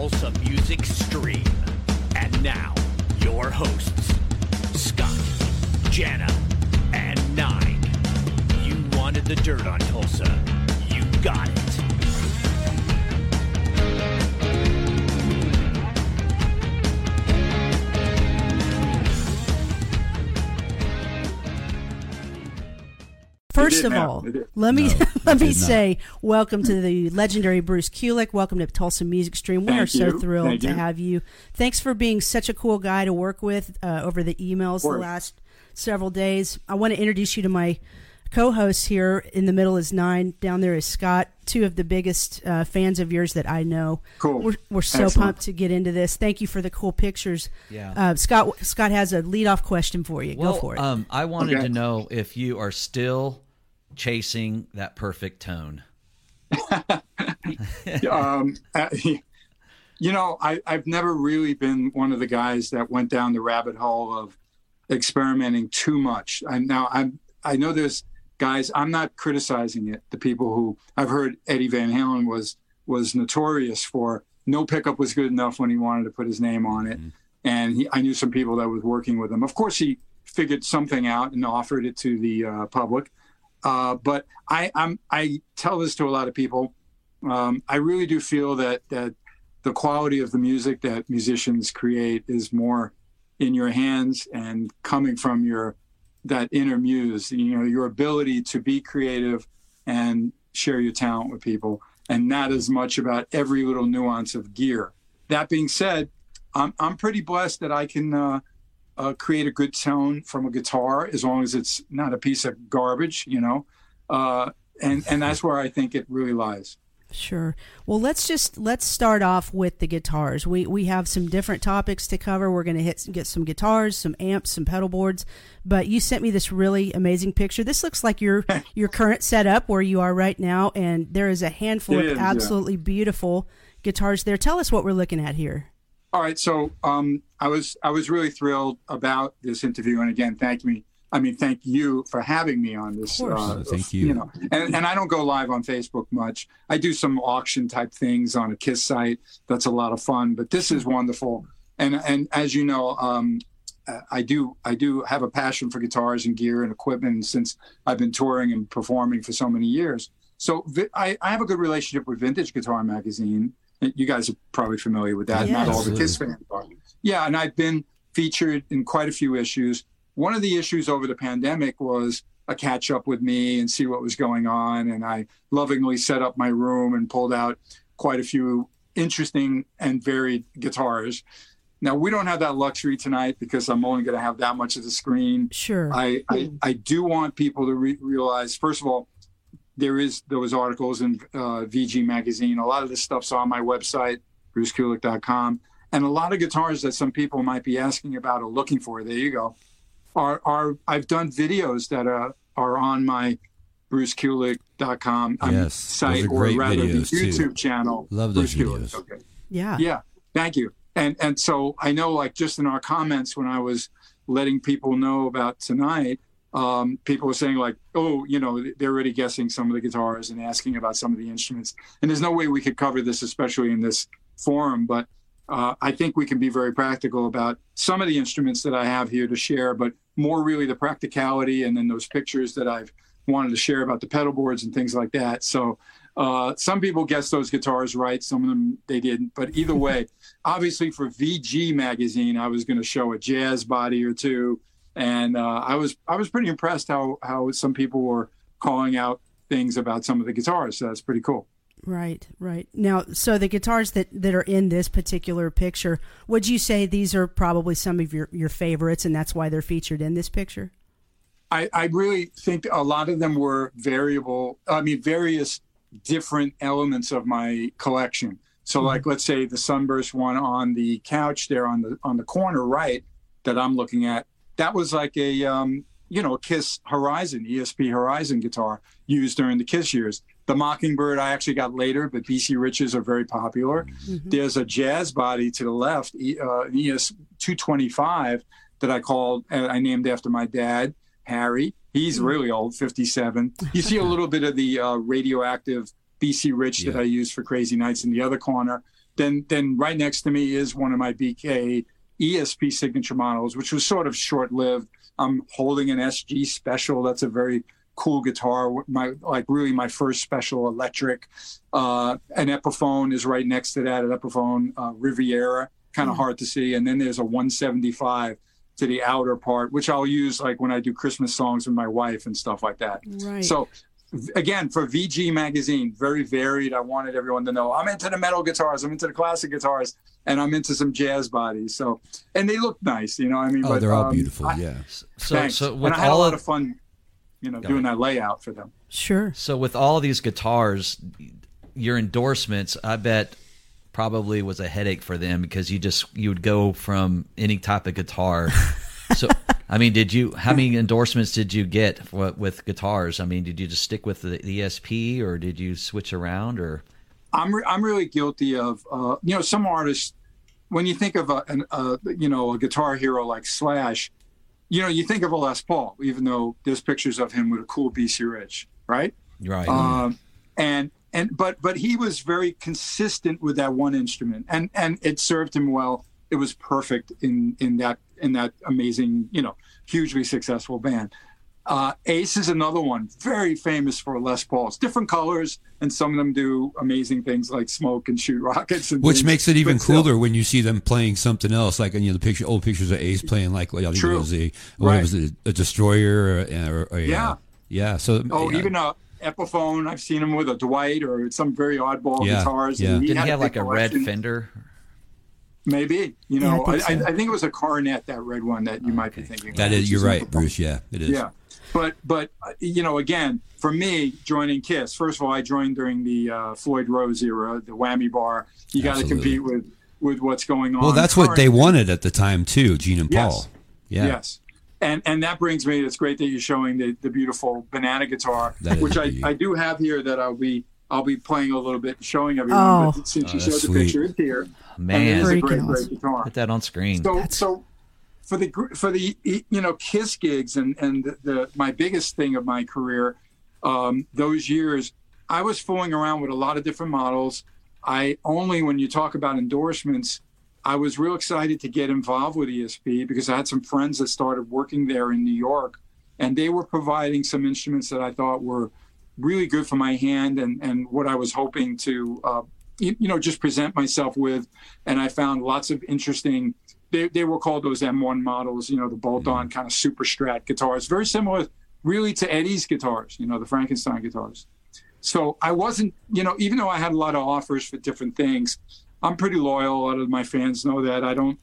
Tulsa Music Stream. And now, your hosts, Scott, Jana, and Nine. You wanted the dirt on Tulsa. You got it. First of all, It did. let me No, let me did not. say welcome to the legendary Bruce Kulick. Welcome to Tulsa Music Stream. We Thank are so you. thrilled Thank to you. have you. Thanks for being such a cool guy to work with uh, over the emails the last several days. I want to introduce you to my co-hosts here. In the middle is Nine. Down there is Scott. Two of the biggest uh, fans of yours that I know. Cool. We're, we're so Excellent. pumped to get into this. Thank you for the cool pictures. Yeah. Uh, Scott Scott has a lead-off question for you. Well, Go for it. Um, I wanted Okay. to know if you are still chasing that perfect tone. um, uh, you know, I, I've never really been one of the guys that went down the rabbit hole of experimenting too much. And now I'm, I know there's guys. I'm not criticizing it. The people who I've heard Eddie Van Halen was was notorious for no pickup was good enough when he wanted to put his name on it. And he, I knew some people that was working with him. Of course, he figured something out and offered it to the uh, public. Uh, but I, I'm, I tell this to a lot of people. Um, I really do feel that that the quality of the music that musicians create is more in your hands and coming from your that inner muse. You know, your ability to be creative and share your talent with people, and not as much about every little nuance of gear. That being said, I'm I'm pretty blessed that I can. Uh, uh, create a good tone from a guitar as long as it's not a piece of garbage, you know. Uh, and and that's where I think it really lies. Sure. Well, let's just let's start off with the guitars. We we have some different topics to cover. We're going to hit get some guitars, some amps, some pedal boards. But you sent me this really amazing picture. This looks like your your current setup where you are right now, and there is a handful It of is, yeah. absolutely beautiful guitars there. Tell us what we're looking at here. All right, so um, I was I was really thrilled about this interview, and again, thank me. I mean, thank you for having me on this. Of course. Uh, Thank you. You know, and, and I don't go live on Facebook much. I do some auction type things on a Kiss site. That's a lot of fun. But this is wonderful, and and as you know, um, I do I do have a passion for guitars and gear and equipment since I've been touring and performing for so many years. So vi- I, I have a good relationship with Vintage Guitar Magazine. You guys are probably familiar with that. Yeah, Not all the. Kiss fans are. Yeah, and I've been featured in quite a few issues. One of the issues over the pandemic was a catch up with me and see what was going on. And I lovingly set up my room and pulled out quite a few interesting and varied guitars. Now, we don't have that luxury tonight because I'm only going to have that much of the screen. Sure. I, I, I do want people to re- realize, first of all, there is those articles in uh, VG magazine. A lot of this stuff's on my website, brucekulick.com. And a lot of guitars that some people might be asking about or looking for, there you go, are, are I've done videos that are, are on my brucekulick.com um, Yes, site, or rather the videos, too. YouTube channel. Love those Bruce Kulick. videos. Okay. yeah. Yeah, thank you. And and so I know, like just in our comments when I was letting people know about tonight, um, people were saying like, oh, you know, they're already guessing some of the guitars and asking about some of the instruments. And there's no way we could cover this, especially in this forum. But uh, I think we can be very practical about some of the instruments that I have here to share, but more really the practicality and then those pictures that I've wanted to share about the pedal boards and things like that. So uh, some people guessed those guitars right, some of them they didn't. But either way, obviously for VG magazine, I was going to show a jazz body or two, and uh, I was I was pretty impressed how how some people were calling out things about some of the guitars. So that's pretty cool. Right, right. Now, so the guitars that, that are in this particular picture, would you say these are probably some of your, your favorites and that's why they're featured in this picture? I, I really think a lot of them were variable. I mean, various different elements of my collection. So, like, let's say the Sunburst one on the couch there on the on the corner right that I'm looking at. That was like a um, you know Kiss Horizon ESP Horizon guitar used during the Kiss years. The Mockingbird I actually got later, but BC Riches are very popular. There's a jazz body to the left, uh, ES 225 that I called, uh, I named after my dad, Harry. He's really old, 57. You see a little bit of the uh, radioactive BC Rich that I used for Crazy Nights in the other corner. then then right next to me is one of my BK ESP signature models, which was sort of short lived. I'm holding an SG special. That's a very cool guitar. My like really my first special electric. Uh, an Epiphone is right next to that. An Epiphone uh, Riviera, kind of mm. hard to see. And then there's a 175 to the outer part, which I'll use like when I do Christmas songs with my wife and stuff like that. Right. So again for VG magazine, very varied. I wanted everyone to know I'm into the metal guitars, I'm into the classic guitars, and I'm into some jazz bodies. So and they look nice, you know. I mean, oh, but, they're all um, beautiful. I, yeah. So, thanks. so with and I had all a lot of fun, you know, doing that layout for them. Sure. So with all these guitars, your endorsements, I bet probably was a headache for them because you just you would go from any type of guitar so I mean, did you? How many endorsements did you get with guitars? I mean, did you just stick with the ESP, or did you switch around? Or I'm re- I'm really guilty of uh, you know some artists. When you think of a, an, a you know a guitar hero like Slash, you know you think of a Les Paul, even though there's pictures of him with a cool BC Rich, right? Right. Um, and and but but he was very consistent with that one instrument, and and it served him well. It was perfect in in that in that amazing, you know, hugely successful band. Uh, Ace is another one, very famous for Les Pauls, different colors, and some of them do amazing things like smoke and shoot rockets. And Which things. makes it even but cooler still. when you see them playing something else, like you know the picture, old pictures of Ace playing like I think True. was a what right. was it, a destroyer or, or, or yeah, yeah. So oh, even a Epiphone, I've seen him with a Dwight or some very oddball yeah, guitars. Yeah. He Did he have like a red Fender? Maybe you know, yeah, I, think so. I, I, think it was a coronet, that red one that you might be thinking. That is, you're right, Bruce. Yeah, it is. Yeah, but but you know, again, for me, joining Kiss. First of all, I joined during the uh, Floyd Rose era, the whammy bar. You got to compete with with what's going on. Well, that's what they wanted at the time too, Gene and Paul. Yes. Yeah. Yes. And and that brings me. It's great that you're showing the, the beautiful banana guitar, which I, I do have here that I'll be I'll be playing a little bit, showing everyone. Oh. But since oh, you showed the picture, it's here. Man, it's a great, great guitar. Put that on screen. So, so for the for the you know Kiss gigs and and the, the my biggest thing of my career, um, those years, I was fooling around with a lot of different models. I only when you talk about endorsements, I was real excited to get involved with ESP because I had some friends that started working there in New York, and they were providing some instruments that I thought were really good for my hand and, and what I was hoping to, uh, you, you, know, just present myself with. And I found lots of interesting, they, they were called those M1 models, you know, the bolt on mm-hmm. kind of super strat guitars, very similar really to Eddie's guitars, you know, the Frankenstein guitars. So I wasn't, you know, even though I had a lot of offers for different things, I'm pretty loyal. A lot of my fans know that. I don't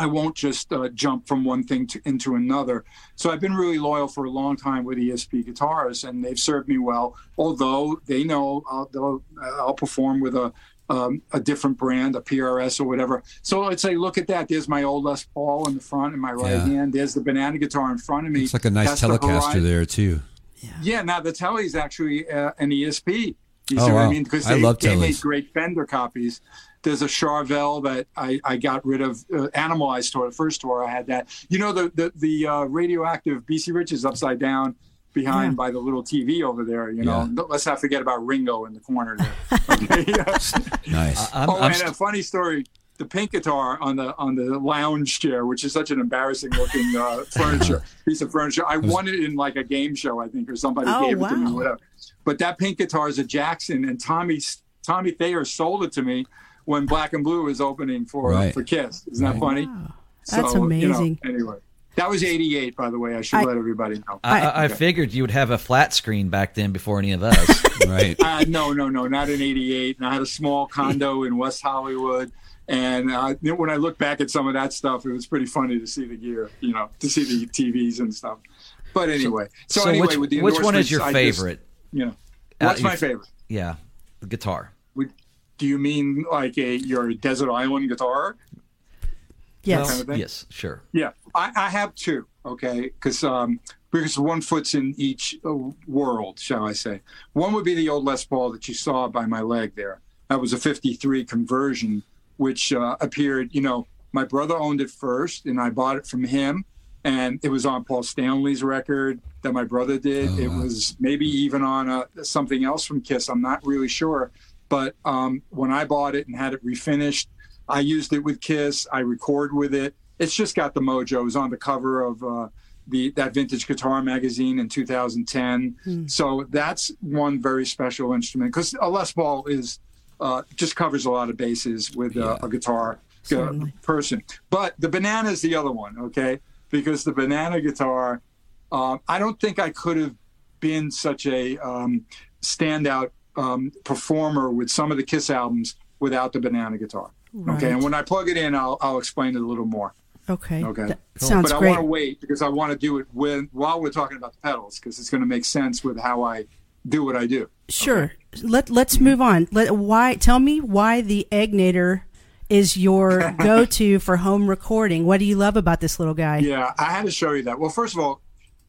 I won't just uh, jump from one thing to, into another. So I've been really loyal for a long time with ESP guitars, and they've served me well. Although they know I'll, I'll perform with a um, a different brand, a PRS or whatever. So I'd say, look at that. There's my old Les Paul in the front in my right yeah. hand. There's the banana guitar in front of me. It's like a nice That's Telecaster the there too. Yeah. yeah. Now the Tele is actually uh, an ESP. You oh, see wow. what I mean? Because they, I love they made great Fender copies. There's a Charvel that I, I got rid of. Uh, Animalized tour, the first tour I had that. You know the the, the uh, radioactive BC Rich is upside down behind yeah. by the little TV over there. You know, yeah. let's not forget about Ringo in the corner there. Okay? nice. I'm, oh, I'm and st- a funny story. The pink guitar on the on the lounge chair, which is such an embarrassing looking uh, furniture piece of furniture. I won it in like a game show, I think, or somebody oh, gave wow. it to me, whatever. But that pink guitar is a Jackson, and Tommy Tommy Thayer sold it to me when Black and Blue was opening for uh, right. uh, for Kiss. Isn't right. that funny? Wow. That's so, amazing. You know, anyway. That was '88, by the way. I should I, let everybody know. I, I okay. figured you would have a flat screen back then before any of us, right? Uh, no, no, no, not in '88. And I had a small condo in West Hollywood, and uh, when I look back at some of that stuff, it was pretty funny to see the gear, you know, to see the TVs and stuff. But anyway, so, so, so anyway, which, which one is your favorite? Just, you know, what's uh, my favorite? Yeah, the guitar. Do you mean like a your desert island guitar? Yes. Kind of yes, sure. Yeah, I, I have two. Okay, because um, because one foot's in each uh, world, shall I say? One would be the old Les Paul that you saw by my leg there. That was a '53 conversion, which uh, appeared. You know, my brother owned it first, and I bought it from him. And it was on Paul Stanley's record that my brother did. Oh, it wow. was maybe even on a, uh, something else from Kiss. I'm not really sure But um, when I bought it and had it refinished, I used it with Kiss. I record with it. It's just got the mojo. It was on the cover of uh, the that vintage guitar magazine in 2010. Hmm. So that's one very special instrument because a Les Paul is uh, just covers a lot of bases with uh, yeah. a guitar uh, person. But the banana is the other one, okay? Because the banana guitar, uh, I don't think I could have been such a um, standout um, performer with some of the Kiss albums without the banana guitar. Right. Okay, and when I plug it in, I'll, I'll explain it a little more. Okay. Okay. That sounds but great. I want to wait because I want to do it when while we're talking about the pedals because it's going to make sense with how I do what I do. Sure. Okay. Let Let's move on. Let why tell me why the Egnater is your go-to for home recording. What do you love about this little guy? Yeah, I had to show you that. Well, first of all,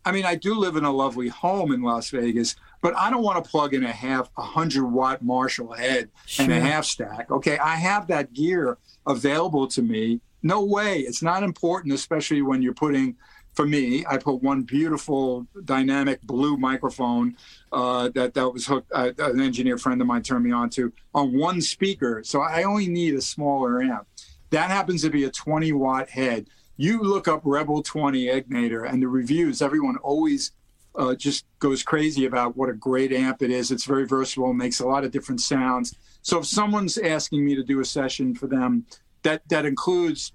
I mean, I do live in a lovely home in Las Vegas, but I don't want to plug in a half a hundred watt Marshall head sure. and a half stack. Okay, I have that gear available to me. No way, it's not important, especially when you're putting. For me, I put one beautiful dynamic blue microphone uh, that that was hooked. Uh, an engineer friend of mine turned me on to on one speaker, so I only need a smaller amp. That happens to be a 20 watt head you look up Rebel 20 Egnater and the reviews, everyone always uh, just goes crazy about what a great amp it is. It's very versatile, makes a lot of different sounds. So if someone's asking me to do a session for them that that includes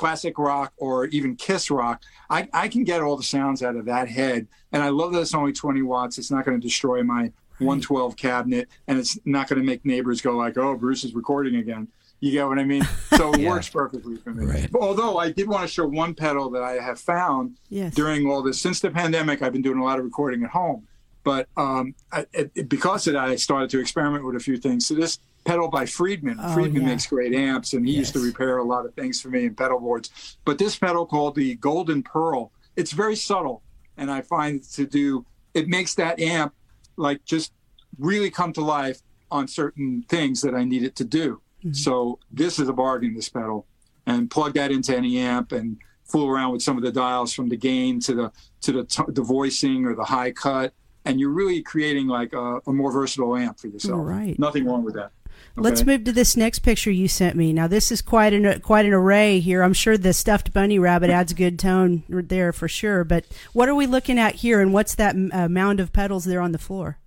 classic rock or even Kiss rock, I, I can get all the sounds out of that head. And I love that it's only 20 watts. It's not going to destroy my 112 cabinet, and it's not going to make neighbors go like, "Oh, Bruce is recording again." You get what I mean? So it yeah. works perfectly for me. Right. Although I did want to show one pedal that I have found yes. during all this. Since the pandemic, I've been doing a lot of recording at home. But um, I, it, because of that, I started to experiment with a few things. So this pedal by Friedman. Oh, Friedman yeah. makes great amps, and he yes. used to repair a lot of things for me in pedal boards. But this pedal called the Golden Pearl, it's very subtle, and I find to do it makes that amp like just really come to life on certain things that I need it to do. Mm-hmm. So this is a bargain, this pedal, and plug that into any amp and fool around with some of the dials from the gain to the to the t- the voicing or the high cut, and you're really creating like a, a more versatile amp for yourself. All right. Nothing wrong with that. Okay. Let's move to this next picture you sent me. Now this is quite an quite an array here. I'm sure the stuffed bunny rabbit adds a good tone there for sure. But what are we looking at here, and what's that uh, mound of pedals there on the floor?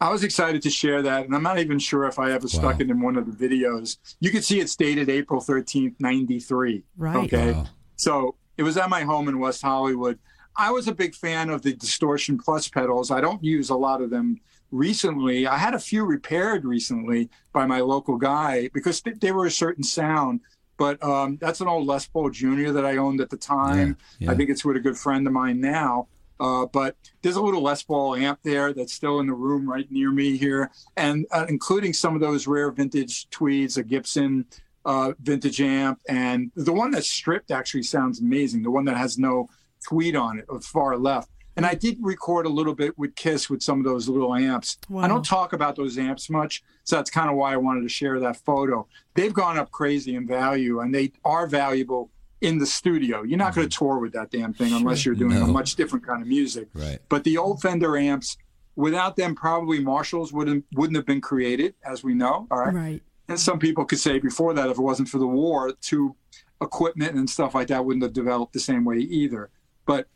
I was excited to share that, and I'm not even sure if I ever wow. stuck it in one of the videos. You can see it's dated April 13th, 93. Right. Okay. Wow. So it was at my home in West Hollywood. I was a big fan of the Distortion Plus pedals. I don't use a lot of them recently. I had a few repaired recently by my local guy because they were a certain sound. But um, that's an old Les Paul Junior that I owned at the time. Yeah, yeah. I think it's with a good friend of mine now. Uh, but there's a little Les Paul amp there that's still in the room right near me here, and uh, including some of those rare vintage tweeds, a Gibson uh, vintage amp, and the one that's stripped actually sounds amazing. The one that has no tweed on it, far left. And I did record a little bit with Kiss with some of those little amps. Wow. I don't talk about those amps much, so that's kind of why I wanted to share that photo. They've gone up crazy in value, and they are valuable in the studio. You're not going to mm-hmm. tour with that damn thing unless you're doing no. a much different kind of music. Right. But the old Fender amps, without them, probably Marshalls wouldn't wouldn't have been created, as we know. All right. Right. And some people could say before that, if it wasn't for the war, to equipment and stuff like that wouldn't have developed the same way either. But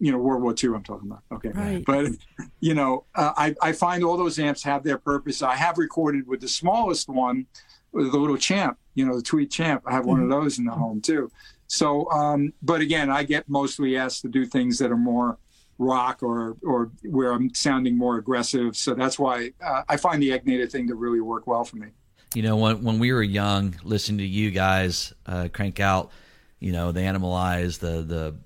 you know, World War II, I'm talking about. Okay. Right. But, you know, uh, I, I find all those amps have their purpose. I have recorded with the smallest one, with the little champ, you know, the Tweed champ. I have mm-hmm. one of mm-hmm. those in the home too. So, um, but again, I get mostly asked to do things that are more rock or or where I'm sounding more aggressive. So that's why uh, I find the Egnater thing to really work well for me. You know, when when we were young, listening to you guys uh, crank out, you know, the Animalize, the the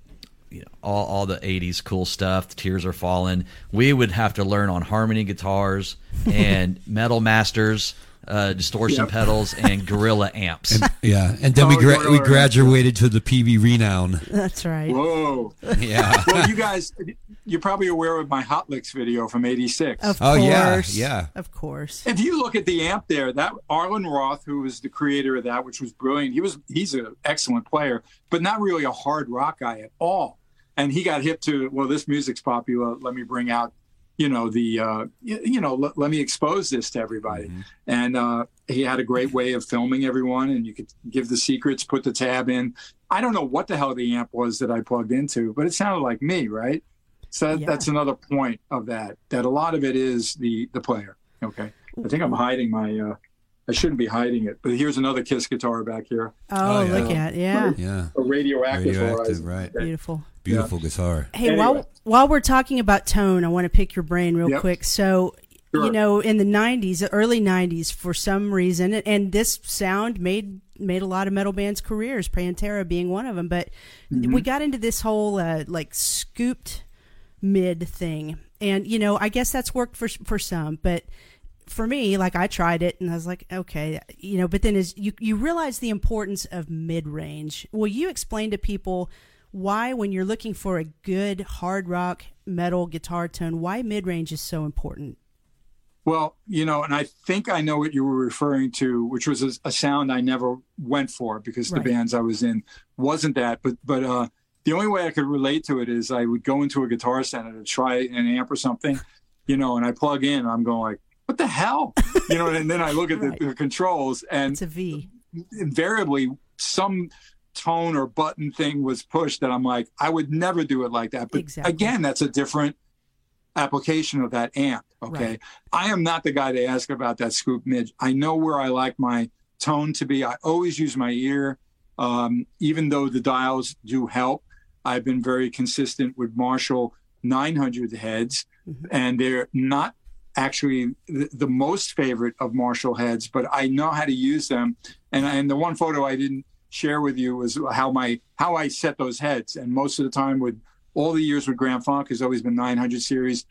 you know, all, all the 80s cool stuff, the tears are falling. We would have to learn on harmony guitars and metal masters uh, distortion yep. pedals and gorilla amps. And, yeah, and then oh, we gra- we graduated to the Peavey Renown. That's right. Whoa. Yeah. well, you guys, you're probably aware of my Hot Licks video from '86. Of oh, course. yeah, yeah. Of course. If you look at the amp there, that Arlen Roth, who was the creator of that, which was brilliant. He was he's an excellent player, but not really a hard rock guy at all. And he got hip to well, this music's popular. Let me bring out you know the uh, you, you know l- let me expose this to everybody mm-hmm. and uh, he had a great way of filming everyone and you could give the secrets put the tab in i don't know what the hell the amp was that i plugged into but it sounded like me right so that, yeah. that's another point of that that a lot of it is the the player okay i think i'm hiding my uh, I shouldn't be hiding it, but here's another Kiss guitar back here. Oh, oh yeah. look at yeah, yeah, a radioactive, radioactive right? Beautiful. Beautiful yeah. guitar. Hey, anyway. while while we're talking about tone, I want to pick your brain real yep. quick. So, sure. you know, in the '90s, early '90s, for some reason, and this sound made made a lot of metal bands' careers, Pantera being one of them. But mm-hmm. we got into this whole uh, like scooped mid thing, and you know, I guess that's worked for for some, but for me, like I tried it and I was like, okay, you know, but then as you you realize the importance of mid range. Will you explain to people? why, when you're looking for a good hard rock metal guitar tone, why mid range is so important. Well, you know, and I think I know what you were referring to, which was a, a sound I never went for because right. the bands I was in wasn't that. But but uh, the only way I could relate to it is I would go into a guitar center to try an amp or something, you know, and I plug in, and I'm going like, what the hell, you know, and then I look at right. the, the, controls and it's a V. Invariably, some tone or button thing was pushed that I'm like, I would never do it like that. But exactly. again, that's a different application of that amp. Okay. Right. I am not the guy to ask about that scoop mid. I know where I like my tone to be. I always use my ear. Um, even though the dials do help, I've been very consistent with Marshall 900 heads, mm-hmm. and they're not actually the, the, most favorite of Marshall heads, but I know how to use them. And, and the one photo I didn't share with you was how my how I set those heads. And most of the time, with all the years with Grand Funk, has always been 900 series.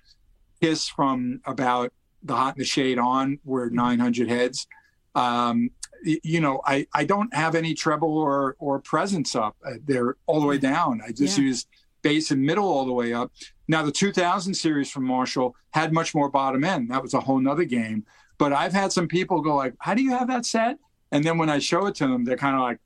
Kiss from about the Hot in the Shade on were 900 heads. Um, you know, I, I don't have any treble or or presence up. Uh, they're all the way down. I just yeah. use bass and middle all the way up. Now the 2000 series from Marshall had much more bottom end. That was a whole nother game. But I've had some people go like, "How do you have that set?" And then when I show it to them, they're kind of like,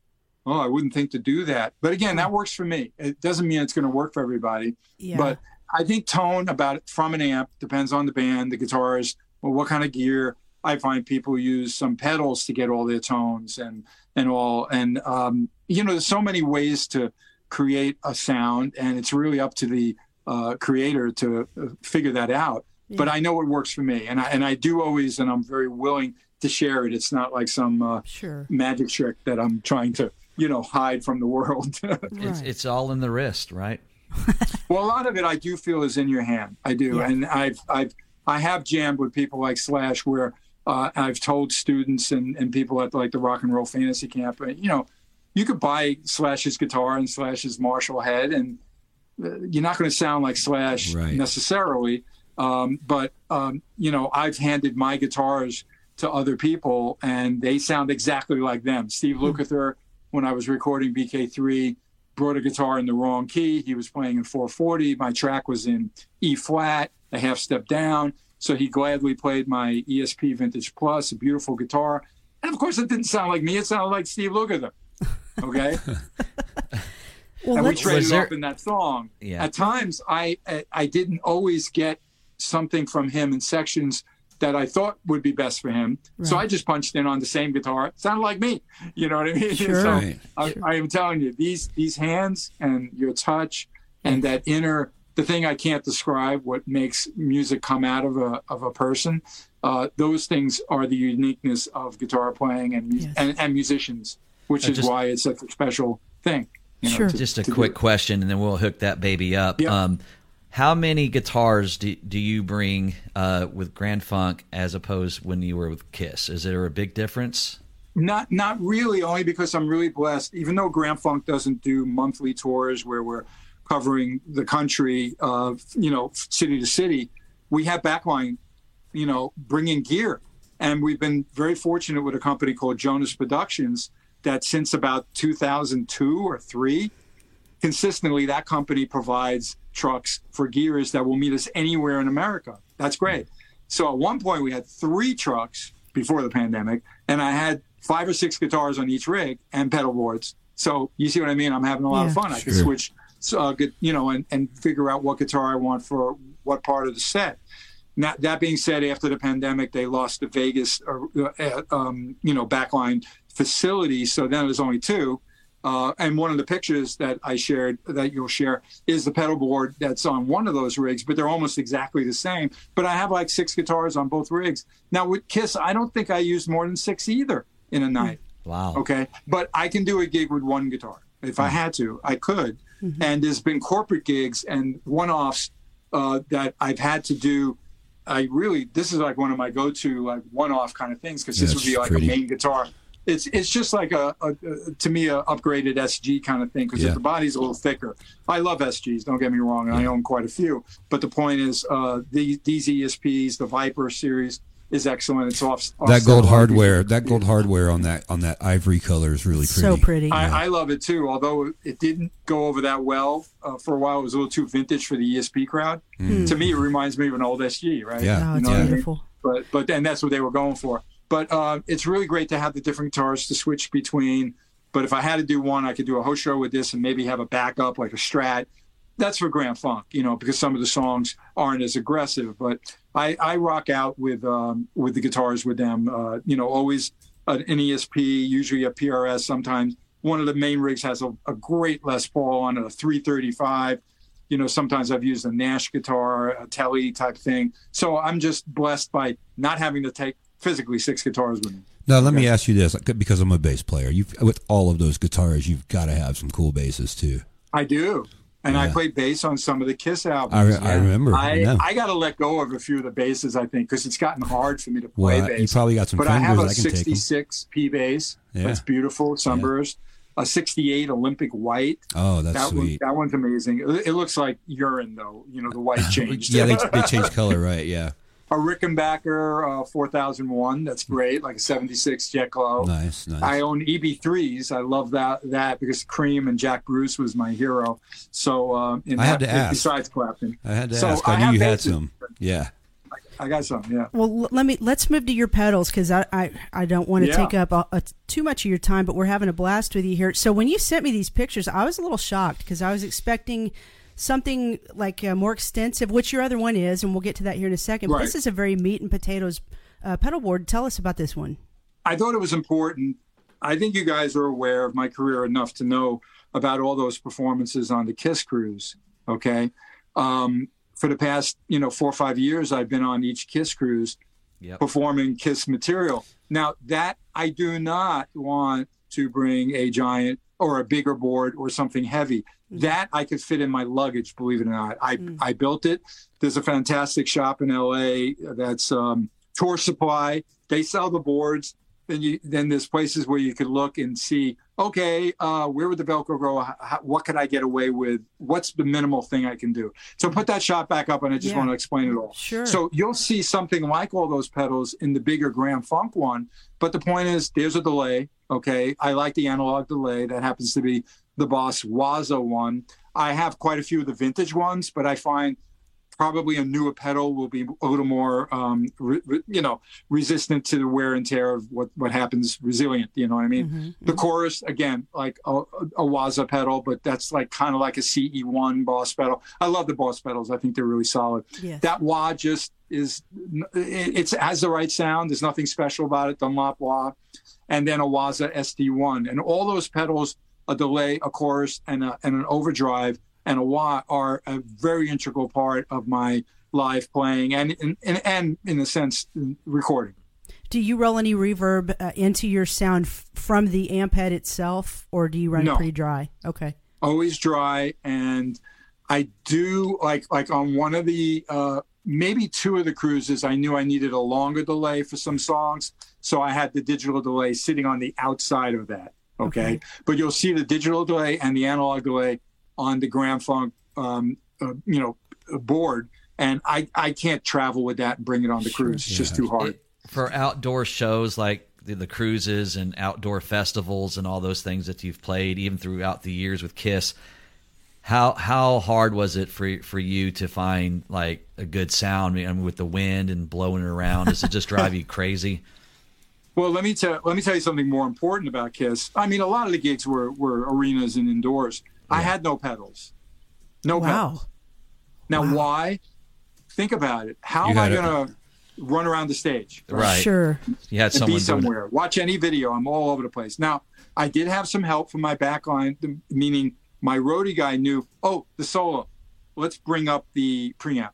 oh, I wouldn't think to do that. But again, that works for me. It doesn't mean it's going to work for everybody. Yeah. But I think tone about from an amp depends on the band, the guitarist, well, what kind of gear. I find people use some pedals to get all their tones and and all. And um, you know, there's so many ways to create a sound, and it's really up to the uh, creator to uh, figure that out. Yeah. But I know what works for me, and I and I do always, and I'm very willing to share it. It's not like some uh, sure. magic trick that I'm trying to you know hide from the world. it's it's all in the wrist, right? well, a lot of it I do feel is in your hand. I do, yeah. and I've I've I have jammed with people like Slash where uh, I've told students and, and people at like the rock and roll fantasy camp, you know, you could buy Slash's guitar and Slash's Marshall head, and uh, you're not going to sound like Slash right. necessarily. Um, but um, you know, I've handed my guitars to other people, and they sound exactly like them. Steve hmm. Lukather when I was recording BK3, brought a guitar in the wrong key. He was playing in 440. My track was in E flat, a half step down. So he gladly played my ESP Vintage Plus, a beautiful guitar. And of course, it didn't sound like me. It sounded like Steve Lukather. Okay. well, and we traded there... off in that song. Yeah. At times, I I didn't always get something from him in sections that I thought would be best for him. Right. So I just punched in on the same guitar. It sounded like me. You know what I mean? Sure. so right. I, sure. I, am telling you, these these hands and your touch and that inner the thing I can't describe what makes music come out of a of a person. Uh, those things are the uniqueness of guitar playing and yes. and, and, musicians, which uh, is just, why it's such a special thing. You know, sure. To, just a quick question, and then we'll hook that baby up. Yep. Um, how many guitars do, do you bring uh, with Grand Funk as opposed when you were with Kiss? Is there a big difference? Not not really, only because I'm really blessed. Even though Grand Funk doesn't do monthly tours where we're covering the country, uh, you know, city to city, we have backline, you know, bringing gear, and we've been very fortunate with a company called Jonas Productions that since about 2002 or three, consistently that company provides trucks for gears that will meet us anywhere in America. That's great. So at one point we had three trucks before the pandemic, and I had five or six guitars on each rig and pedal boards. So you see what I mean? I'm having a lot yeah, of fun. I can switch, uh, you know, and, and figure out what guitar I want for what part of the set. Now, that being said, after the pandemic, they lost the Vegas, uh, uh, um, you know, backline facility. So then was only two. Uh, and one of the pictures that I shared that you'll share is the pedal board that's on one of those rigs, but they're almost exactly the same. But I have like six guitars on both rigs. Now with Kiss, I don't think I used more than six either in a night. Wow. Okay. But I can do a gig with one guitar. If. I had to, I could. Mm-hmm. And there's been corporate gigs and one offs uh, that I've had to do. I really, this is like one of my go to, like one off kind of things because this would be like pretty. a main guitar it's it's just like a, a, a to me a upgraded SG kind of thing because yeah. the body's a little thicker. I love SGs, don't get me wrong, and yeah. I own quite a few. But the point is, uh, these these ESPs, the Viper series is excellent. It's off, off that gold hardware. That gold hardware on that on that ivory color is really pretty. So pretty. I, yeah. I love it too. Although it didn't go over that well uh, for a while, it was a little too vintage for the ESP crowd. Mm. To me, it reminds me of an old SG, right? Yeah, oh, it's you know beautiful. I mean? But but then that's what they were going for. But uh, it's really great to have the different guitars to switch between. But if I had to do one, I could do a whole show with this and maybe have a backup like a Strat. That's for Grand Funk, you know, because some of the songs aren't as aggressive. But I, I rock out with um, with the guitars with them. Uh, you know, always an ESP, usually a PRS. Sometimes one of the main rigs has a, a great Les Paul on it, a 335 you know, sometimes I've used a Nash guitar, a Tele type thing. So I'm just blessed by not having to take physically six guitars with me. Now let me ask you this, because I'm a bass player. You with all of those guitars, you've got to have some cool basses too. I do, and yeah. I played bass on some of the Kiss albums. I, re- I remember. I, yeah. I got to let go of a few of the basses, I think, because it's gotten hard for me to play well, bass. You probably got some. But I have a '66 P bass. Yeah. That's beautiful, sunburst. A '68 Olympic White. Oh, that's that sweet. One, that one's amazing. It, it looks like urine, though. You know, the white changed. yeah, they, they changed color, right? Yeah a Rickenbacker uh, 4001. That's great, like a 76 Jet Glow. Nice, nice. I own EB3s. I love that that because Cream and Jack Bruce was my hero. So uh, in I that, had to ask. Besides Clapton, I had to so ask. I, I knew you had some. Yeah. I got some, yeah. Well, let me let's move to your pedals because I, I, I don't want to yeah. take up a, a, too much of your time, but we're having a blast with you here. So when you sent me these pictures, I was a little shocked because I was expecting something like uh, more extensive, which your other one is, and we'll get to that here in a second. Right. This is a very meat and potatoes uh, pedal board. Tell us about this one. I thought it was important. I think you guys are aware of my career enough to know about all those performances on the Kiss cruise. Okay. Um, for the past, you know, four or five years, I've been on each Kiss cruise yep. performing Kiss material. Now, that I do not want to bring a giant or a bigger board or something heavy. Mm-hmm. That I could fit in my luggage, believe it or not. I, mm. I built it. There's a fantastic shop in LA that's um, Tour Supply. They sell the boards. Then you then there's places where you could look and see okay, uh, where would the Velcro go? How, what could I get away with? What's the minimal thing I can do? So put that shot back up, and I just yeah. want to explain it all. Sure. So you'll see something like all those pedals in the bigger Grand Funk one, but the point is, there's a delay. Okay, I like the analog delay. That happens to be the Boss Waza one. I have quite a few of the vintage ones, but I find probably a newer pedal will be a little more, um, re, re, you know, resistant to the wear and tear of what, what happens, resilient. You know what I mean? Mm-hmm, the mm-hmm. chorus, again, like a, a Waza pedal, but that's like kind of like a CE1 Boss pedal. I love the Boss pedals. I think they're really solid. Yes. That wah just is, it, has the right sound. There's nothing special about it. Dunlop wah. And then a Waza SD1. And all those pedals, a delay, a chorus, and, a, and an overdrive and a wah are a very integral part of my live playing and and, and in a sense recording. Do you roll any reverb uh, into your sound f- from the amp head itself, or do you run no. it pretty dry? Okay. Always dry, and I do like like on one of the uh, maybe two of the cruises. I knew I needed a longer delay for some songs, so I had the digital delay sitting on the outside of that. Okay, okay. but you'll see the digital delay and the analog delay on the Grand Funk, um, uh, you know, board, and I I can't travel with that and bring it on the cruise. It's yeah. just too hard. It, for outdoor shows like the, the, cruises and outdoor festivals and all those things that you've played, even throughout the years with Kiss. How how hard was it for for you to find like a good sound I mean, with the wind and blowing it around? Does it just drive you crazy? Well, let me tell let me tell you something more important about Kiss. I mean, a lot of the gigs were were arenas and indoors. I had no pedals. No wow. pedals. Now, wow. why? think about it. How you am I going to run around the stage? Right. Sure. You had someone be somewhere. Watch any video. I'm all over the place. Now, I did have some help from my backline, meaning my roadie guy knew, oh, the solo. Let's bring up the preamp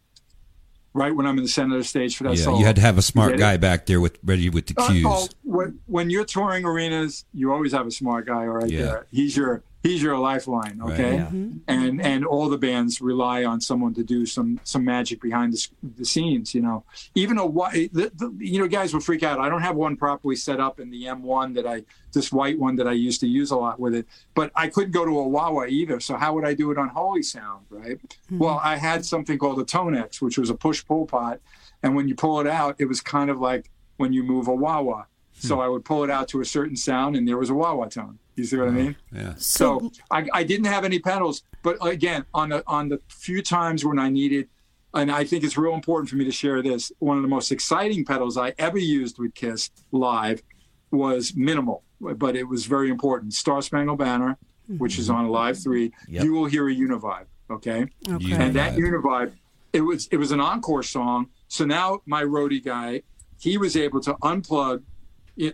right when I'm in the center of the stage for that yeah, solo. You had to have a smart guy back there with ready with the cues. Uh, oh, when, when, you're touring arenas, you always have a smart guy right yeah. there. He's your he's your lifeline okay right, yeah. mm-hmm. and and all the bands rely on someone to do some some magic behind the, the scenes you know even a white the, the, you know guys will freak out i don't have one properly set up in the m1 that i this white one that i used to use a lot with it but i couldn't go to a wah wah either so how would i do it on holy sound right mm-hmm. well i had something called a tonex which was a push pull pot and when you pull it out it was kind of like when you move a wah wah so hmm. I would pull it out to a certain sound, and there was a wah wah tone. You see what I mean? Yeah. So, I, I didn't have any pedals, but again, on the on the few times when I needed, and I think it's real important for me to share this. One of the most exciting pedals I ever used with Kiss live was minimal, but it was very important. Star Spangled Banner, mm-hmm. which is on Live Three. Yep. You will hear a Univibe. Okay. Okay. And that Univibe, it was it was an encore song. So now my roadie guy, he was able to unplug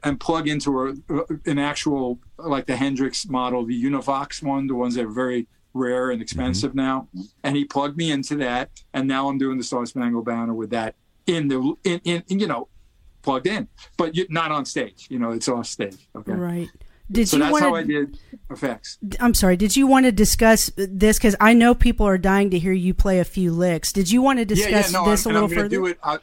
and plug into a, an actual like the Hendrix model, the Univox one, the ones that are very rare and expensive mm-hmm. now. And he plugged me into that, and now I'm doing the Star Spangled Banner with that in the in, in, in you know plugged in, but you, not on stage. You know, it's off stage. Okay, right. Did so you that's wanna, how I did effects. I'm sorry. Did you want to discuss this? Because I know people are dying to hear you play a few licks. Did you want to discuss yeah, yeah, no, this I'm, a little further? Do it, I,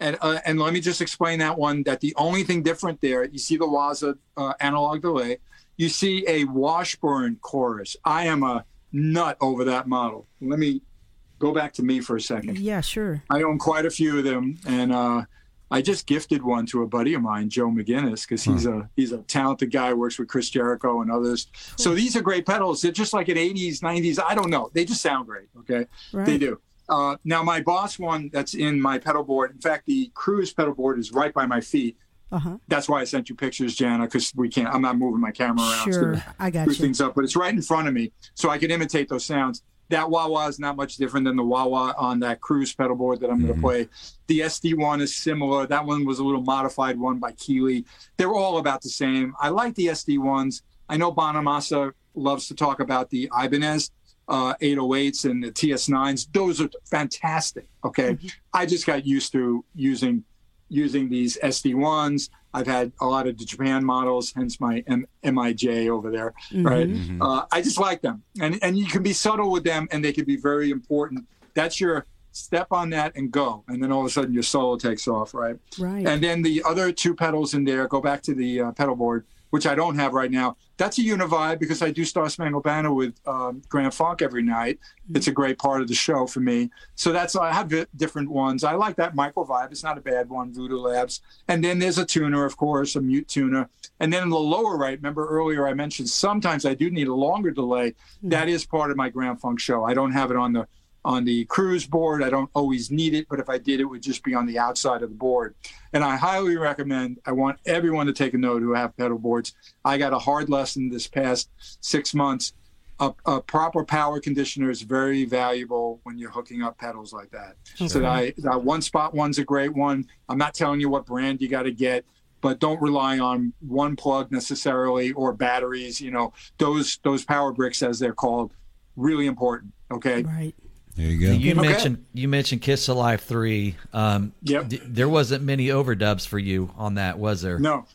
and, uh, and let me just explain that one that the only thing different there, you see the Waza uh, analog delay, you see a Washburn chorus. I am a nut over that model. Let me go back to me for a second. Yeah, sure. I own quite a few of them, and uh, I just gifted one to a buddy of mine, Joe McGinnis, because he's hmm. a he's a talented guy, works with Chris Jericho and others. Cool. So these are great pedals. They're just like an 80s, 90s. I don't know. They just sound great. Okay, right. they do. Uh, now my boss one that's in my pedal board. In fact, the cruise pedal board is right by my feet. Uh-huh. That's why I sent you pictures, Jana, because we can't. I'm not moving my camera around. Sure, to I got you. things up, but it's right in front of me, so I can imitate those sounds. That wah wah is not much different than the wah wah on that cruise pedal board that I'm mm-hmm. going to play. The SD one is similar. That one was a little modified one by Keeley. They're all about the same. I like the SD ones. I know Bonamassa loves to talk about the Ibanez uh, 808s and the TS9s. Those are fantastic. Okay, mm-hmm. I just got used to using using these SD1s. I've had a lot of the Japan models, hence my M- MIJ over there. Mm-hmm. Right, mm-hmm. Uh, I just like them, and and you can be subtle with them, and they can be very important. That's your step on that and go and then all of a sudden your solo takes off right right and then the other two pedals in there go back to the uh, pedal board which I don't have right now. That's a Univibe because I do Star Spangled Banner with um, Grand Funk every night. Mm-hmm. It's a great part of the show for me. So that's I have different ones. I like that Micro Vibe. It's not a bad one. Voodoo Labs, and then there's a tuner, of course, a mute tuner, and then in the lower right. Remember earlier I mentioned sometimes I do need a longer delay. Mm-hmm. That is part of my Grand Funk show. I don't have it on the on the cruise board. I don't always need it, but if I did, it would just be on the outside of the board. And I highly recommend, I want everyone to take a note who have pedal boards. I got a hard lesson this past six months. A, a proper power conditioner is very valuable when you're hooking up pedals like that. Sure. So that, that one spot one's a great one. I'm not telling you what brand you got to get but don't rely on one plug necessarily or batteries you know those those power bricks as they're called really important okay right there you go. You okay. mentioned you mentioned Kiss Alive three. Um, yep. D- there wasn't many overdubs for you on that, was there? No,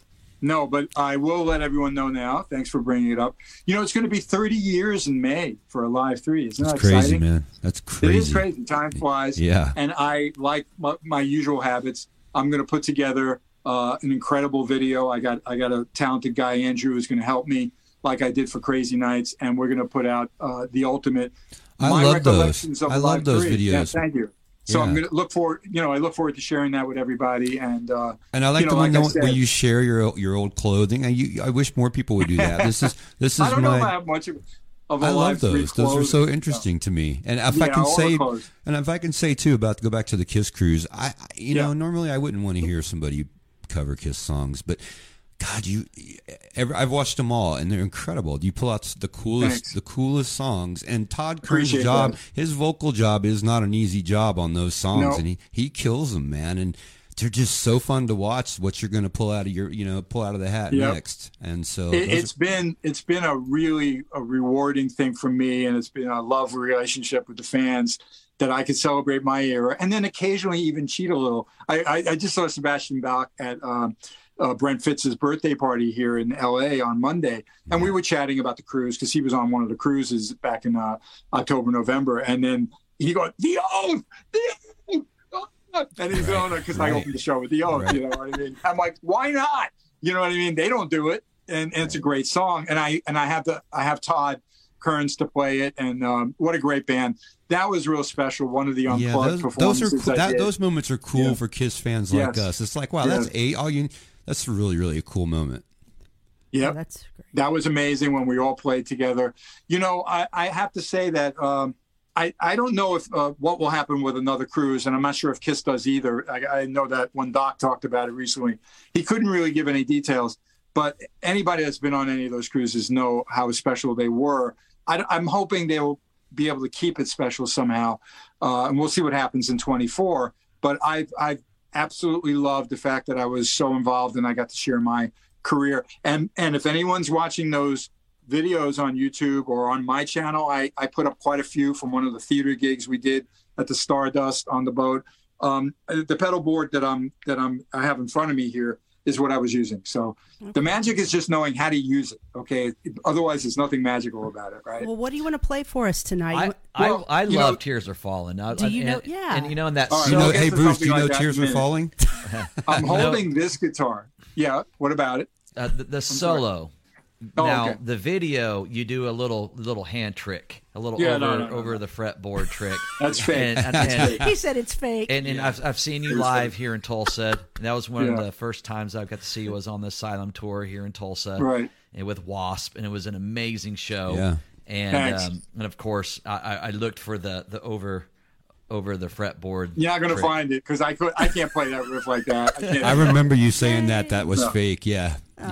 no. But I will let everyone know now. Thanks for bringing it up. You know, it's going to be 30 years in May for Alive three. Isn't That's that crazy, exciting? man. That's crazy. It is crazy. Time flies. Yeah. And I like my, my usual habits. I'm going to put together uh, an incredible video. I got I got a talented guy Andrew who's going to help me, like I did for Crazy Nights, and we're going to put out uh, the ultimate I love those. I love those videos. Yeah, thank you. So yeah. I'm gonna look forward. You know, I look forward to sharing that with everybody. And uh, and I like you know, the one like when you share your your old clothing. I, you, I wish more people would do that. This is this is I don't my. know how much of, of I love those. Those are so interesting to me. And if yeah, I can say, and if I can say too about to go back to the Kiss cruise, I you yeah. know normally I wouldn't want to hear somebody cover Kiss songs, but God, you. Every, I've watched them all, and they're incredible. You pull out the coolest, Thanks. the coolest songs. And Todd Appreciate job, that. his vocal job, is not an easy job on those songs, No. and he he kills them, man. And they're just so fun to watch. What you're going to pull out of your, you know, pull out of the hat Yep. next. And so it, those it's been it's been a really a rewarding thing for me and it's been a love relationship with the fans that I could celebrate my era and then occasionally even cheat a little. I I, I just saw Sebastian Bach at um, uh, Brent Fitz's birthday party here in LA on Monday, and we were chatting about the cruise because he was on one of the cruises back in uh, October November, and then he goes the oath, the oath. ah," And he's on it because I opened the show with the oath. You know what I mean? I'm like, why not? You know what I mean? They don't do it, and, and it's a great song. And I and I have the I have Todd Kerns to play it, and um, what a great band! That was real special. One of the unplugged yeah, those, those performances are cool. I That, did. those moments are cool Yeah. for Kiss fans like Yes. us. It's like, wow, Yes. that's eight. All you. That's really, really a cool moment. Yep. Oh, that's great. that was amazing when we all played together. You know, I, I have to say that um, I I don't know if uh, what will happen with another cruise, and I'm not sure if Kiss does either. I, I know that when Doc talked about it recently, he couldn't really give any details. But anybody that's been on any of those cruises know how special they were. I, am hoping they will be able to keep it special somehow, uh, and we'll see what happens in 24. But I've I've absolutely loved the fact that I was so involved and I got to share my career. And and if anyone's watching those videos on YouTube or on my channel, I, I put up quite a few from one of the theater gigs we did at the Stardust on the boat. Um, the pedal board that I'm that I'm I have in front of me here is what I was using. So the magic is just knowing how to use it. Okay, otherwise there's nothing magical about it, right? Well, what do you want to play for us tonight? I, Well, I, I love know- Tears Are Falling. I, Do you and, know- yeah. And you know, in that All right, You song, know, hey Bruce, do you know that in Tears Are. Falling? I'm No. holding this guitar. Yeah. What about it? uh, the, the sorry. Solo. Oh, now okay. the video, you do a little little hand trick, a little Yeah, over no, no, no, over no. the fretboard trick. That's fake. And, and, That's and, fake. he said it's fake. and, and I've, I've seen you live here in Tulsa. And that was one of the first times I got to see you was on the Asylum tour here in Tulsa, Right. And with Wasp, and it was an amazing show. Yeah. And um, and of course, I, I I looked for the the over over the fretboard. You're not gonna trick. find it because I could. I can't play that riff like that. I can't. I remember you saying that that was No. fake. Yeah, yeah.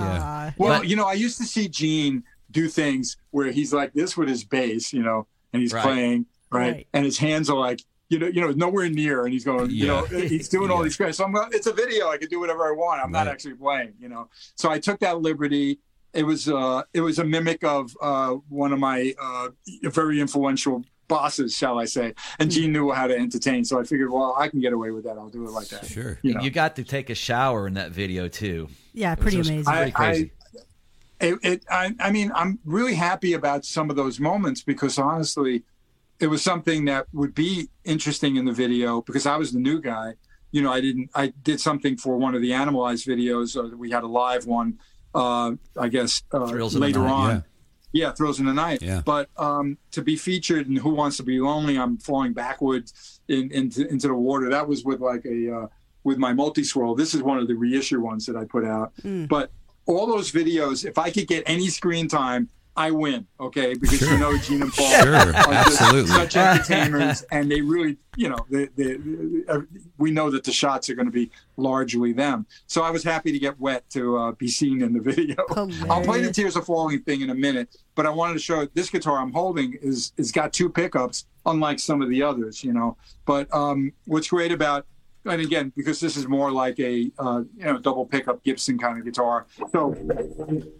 Aw. Well, But- you know, I used to see Gene do things where he's like this with his bass, you know, and he's Right. playing, right? Right. And his hands are like, you know, you know, nowhere near, and he's going, you know, he's doing all these guys. So I'm, it's a video. I can do whatever I want. I'm not actually playing, you know. So I took that liberty. It was, uh, it was a mimic of uh, one of my uh, very influential bosses, shall I say? And Gene knew how to entertain, so I figured, well, I can get away with that. I'll do it like that. Sure. You know. You got to take a shower in that video too. yeah, pretty It was- amazing. pretty crazy. it, it I, I mean i'm really happy about some of those moments because honestly it was something that would be interesting in the video because i was the new guy you know i didn't i did something for one of the animalized videos we had a live one uh, i guess uh, Thrills in the later Night, on yeah. Thrills in the night. Yeah. but um, to be featured in who wants to be lonely i'm falling backwards in, into, into the water. That was with like a uh, with my multi-swirl this is one of the reissue ones that i put out. But all those videos, if I could get any screen time, I win. Okay, because you know Gene and Paul Sure, are just absolutely. such entertainers, and they really, you know, they, they, uh, we know that the shots are going to be largely them. So I was happy to get wet to uh, be seen in the video. I'll play the Tears Are Falling thing in a minute, but I wanted to show this guitar I'm holding is is got two pickups, unlike some of the others, you know. But um, what's great about and again, because this is more like a uh, you know double pickup Gibson kind of guitar. So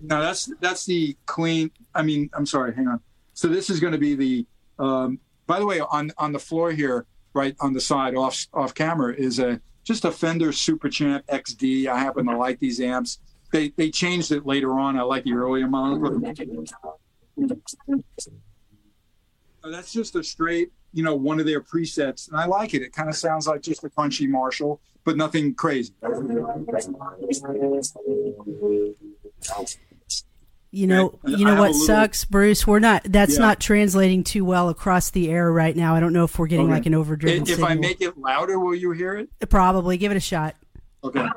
now that's that's the clean. I mean, I'm sorry, hang on. So this is going to be the. Um, by the way, on on the floor here, right on the side, off off camera, is a just a Fender Super Champ XD. I happen to like these amps. They they changed it later on. I like the earlier models. That's just a straight, you know, one of their presets, and I like it. It kind of sounds like just a crunchy Marshall, but nothing crazy. You know, And you know what little- sucks, Bruce. We're not. That's Yeah. not translating too well across the air right now. I don't know if we're getting Okay. like an overdriven. If, if I make it louder, will you hear it? probably give it a shot. Okay.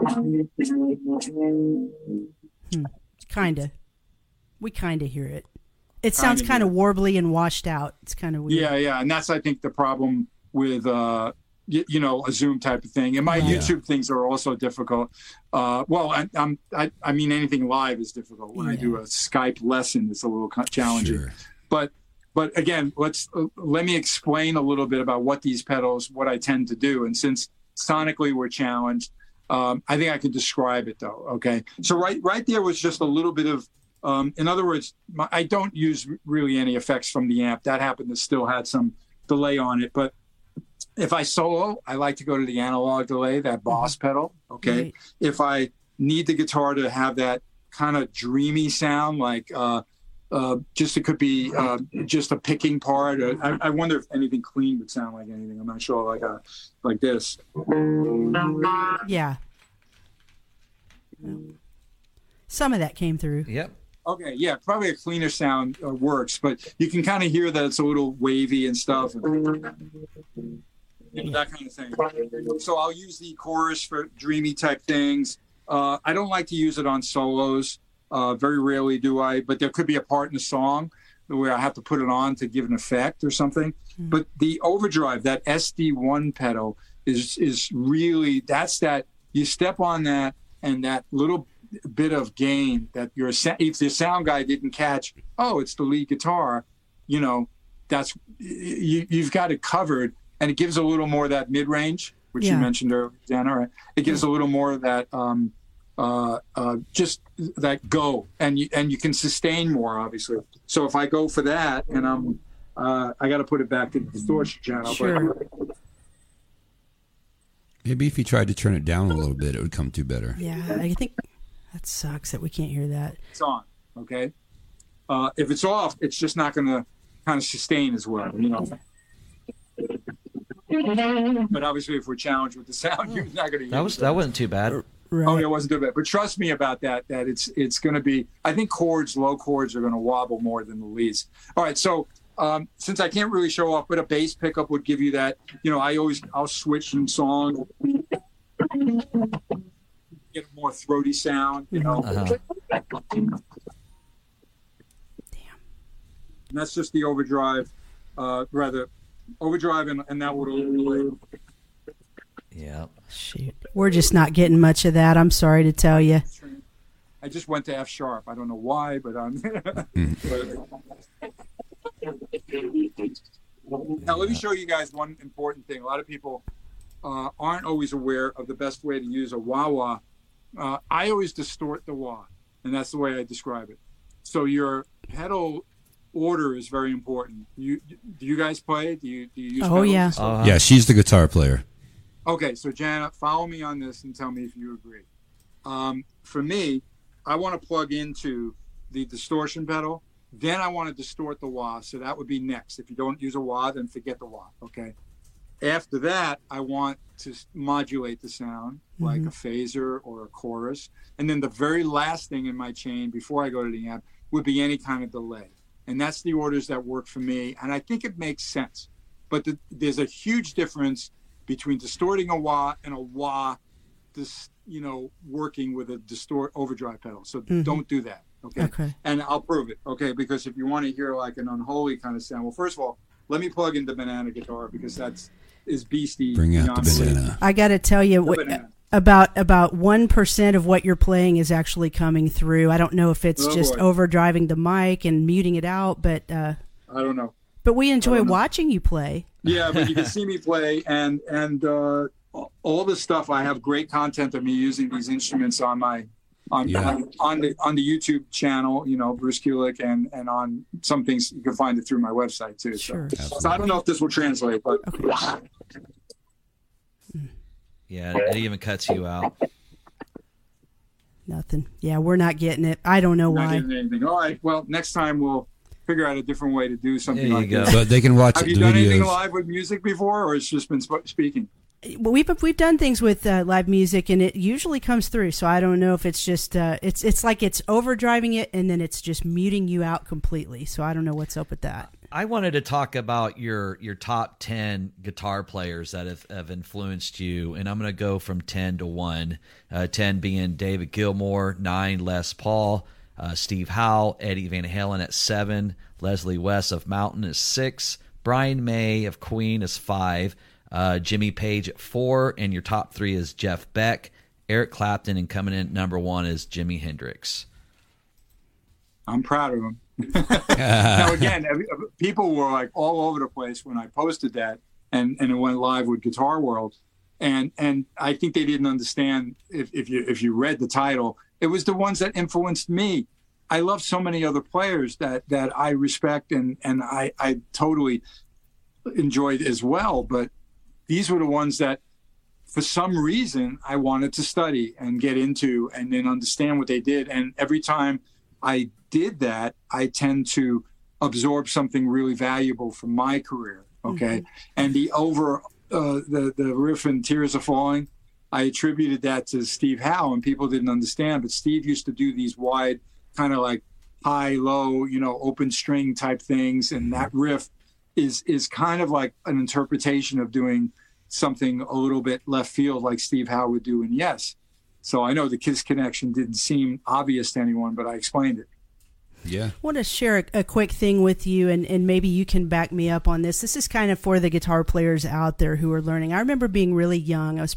Hmm. Kinda. We kinda hear it. It sounds Kinda kind of hear warbly and washed out. It's kind of weird. Yeah, yeah, and that's I think the problem with uh, you, you, know, a Zoom type of thing. And my yeah. YouTube things are also difficult. Uh, well, I, am I, I mean, anything live is difficult. When yeah. I do a Skype lesson, it's a little challenging. Sure. But but again, let's uh, let me explain a little bit about what these pedals, what I tend to do. And since sonically we're challenged, um, I think I can describe it though. Okay, so right right there was just a little bit of. Um, in other words, my, I don't use really any effects from the amp. That happened to still had some delay on it, but if I solo, I like to go to the analog delay, that boss mm-hmm. pedal. Okay. Right. If I need the guitar to have that kind of dreamy sound, like uh, uh, just it could be uh, just a picking part. I, I, wonder if anything clean would sound like anything. I'm not sure. Like a like this. Yeah. Some of that came through. Yep. Okay, yeah, probably a cleaner sound uh, works, but you can kind of hear that it's a little wavy and stuff. And, that kind of thing. So I'll use the chorus for dreamy type things. Uh, I don't like to use it on solos. Uh, very rarely do I, but there could be a part in the song where I have to put it on to give an effect or something. Mm-hmm. But the overdrive, that SD1 pedal, is is really that's that you step on that and that little bit of gain that your if the sound guy didn't catch, oh, it's the lead guitar, you know, that's you, you've got it covered and it gives a little more of that mid range, which yeah. you mentioned earlier, Dana. Right? It gives a little more of that, um, uh, uh, just that go, and you and you can sustain more, obviously. So if I go for that, and I'm, uh, I got to put it back to the distortion channel. Sure. But, Maybe if you tried to turn it down a little bit, it would come to better. Yeah, I think that sucks that we can't hear that. It's on, okay. Uh, if it's off, it's just not going to kind of sustain as well, you know. But obviously, if we're challenged with the sound, you're not going to. That was that wasn't too bad. Right. Oh, it wasn't too bad. But trust me about that. That it's it's going to be. I think chords, low chords, are going to wobble more than the leads. All right. So um, since I can't really show off, but a bass pickup would give you that. You know, I always I'll switch in song, get a more throaty sound. You know. Uh-huh. Damn. And that's just the overdrive, uh, rather overdrive and, and that would overlay. Yeah. Shoot. We're just not getting much of that. I'm sorry to tell you. I just went to F sharp. I don't know why, but I'm. now let me show you guys one important thing. A lot of people uh, aren't always aware of the best way to use a wah wah. Uh, I always distort the wah, and that's the way I describe it. So your pedal order is very important. You do you guys play? Do you do you use? Oh yeah. Uh-huh. Yeah, she's the guitar player. Okay, so Janet, follow me on this and tell me if you agree. Um, for me, I want to plug into the distortion pedal. Then I want to distort the wah, so that would be next. If you don't use a wah, then forget the wah. Okay. After that, I want to modulate the sound like mm-hmm. a phaser or a chorus. And then the very last thing in my chain before I go to the amp would be any kind of delay and that's the orders that work for me and i think it makes sense but the, there's a huge difference between distorting a wah and a wah this you know working with a distort overdrive pedal so mm-hmm. don't do that okay? okay and i'll prove it okay because if you want to hear like an unholy kind of sound well first of all let me plug in the banana guitar because that's is beastie bring out the banana i gotta tell you what, about about one percent of what you're playing is actually coming through. I don't know if it's oh, just boy. overdriving the mic and muting it out, but uh, I don't know. But we enjoy watching you play. Yeah, but you can see me play, and and uh, all the stuff. I have great content of me using these instruments on my on yeah. on, on, the on the YouTube channel. You know, Bruce Kulick, and and on some things you can find it through my website too. Sure. So, so I don't know if this will translate, but. Okay. Yeah, it even cuts you out. Nothing. Yeah, we're not getting it. I don't know not why. anything. All right. Well, next time we'll figure out a different way to do something like go. this. But they can watch. Have you done videos. anything live with music before, or it's just been sp- speaking? Well, we've we've done things with uh, live music, and it usually comes through. So I don't know if it's just uh, it's it's like it's overdriving it, and then it's just muting you out completely. So I don't know what's up with that. I wanted to talk about your your top ten guitar players that have, have influenced you, and I'm going to go from ten to one. Uh, ten being David Gilmour, nine Les Paul, uh, Steve Howe, Eddie Van Halen at seven, Leslie West of Mountain is six, Brian May of Queen is five, Uh, Jimmy Page at four, and your top three is Jeff Beck, Eric Clapton, and coming in number one is Jimi Hendrix. I'm proud of him. now again, people were like all over the place when I posted that, and and it went live with Guitar World, and and I think they didn't understand if, if you if you read the title, it was the ones that influenced me. I love so many other players that that I respect and and I I totally enjoyed as well, but these were the ones that for some reason I wanted to study and get into and then understand what they did. And every time I did that, I tend to absorb something really valuable from my career. Okay. Mm-hmm. And the over, uh, the, the riff and Tears Are Falling, I attributed that to Steve Howe and people didn't understand, but Steve used to do these wide kind of like high, low, you know, open string type things. And that riff is, is kind of like an interpretation of doing something a little bit left field like Steve Howe would do in Yes. So I know the Kiss connection didn't seem obvious to anyone, but I explained it. Yeah. I want to share a, a, quick thing with you, and, and maybe you can back me up on this. This is kind of for the guitar players out there who are learning. I remember being really young. I was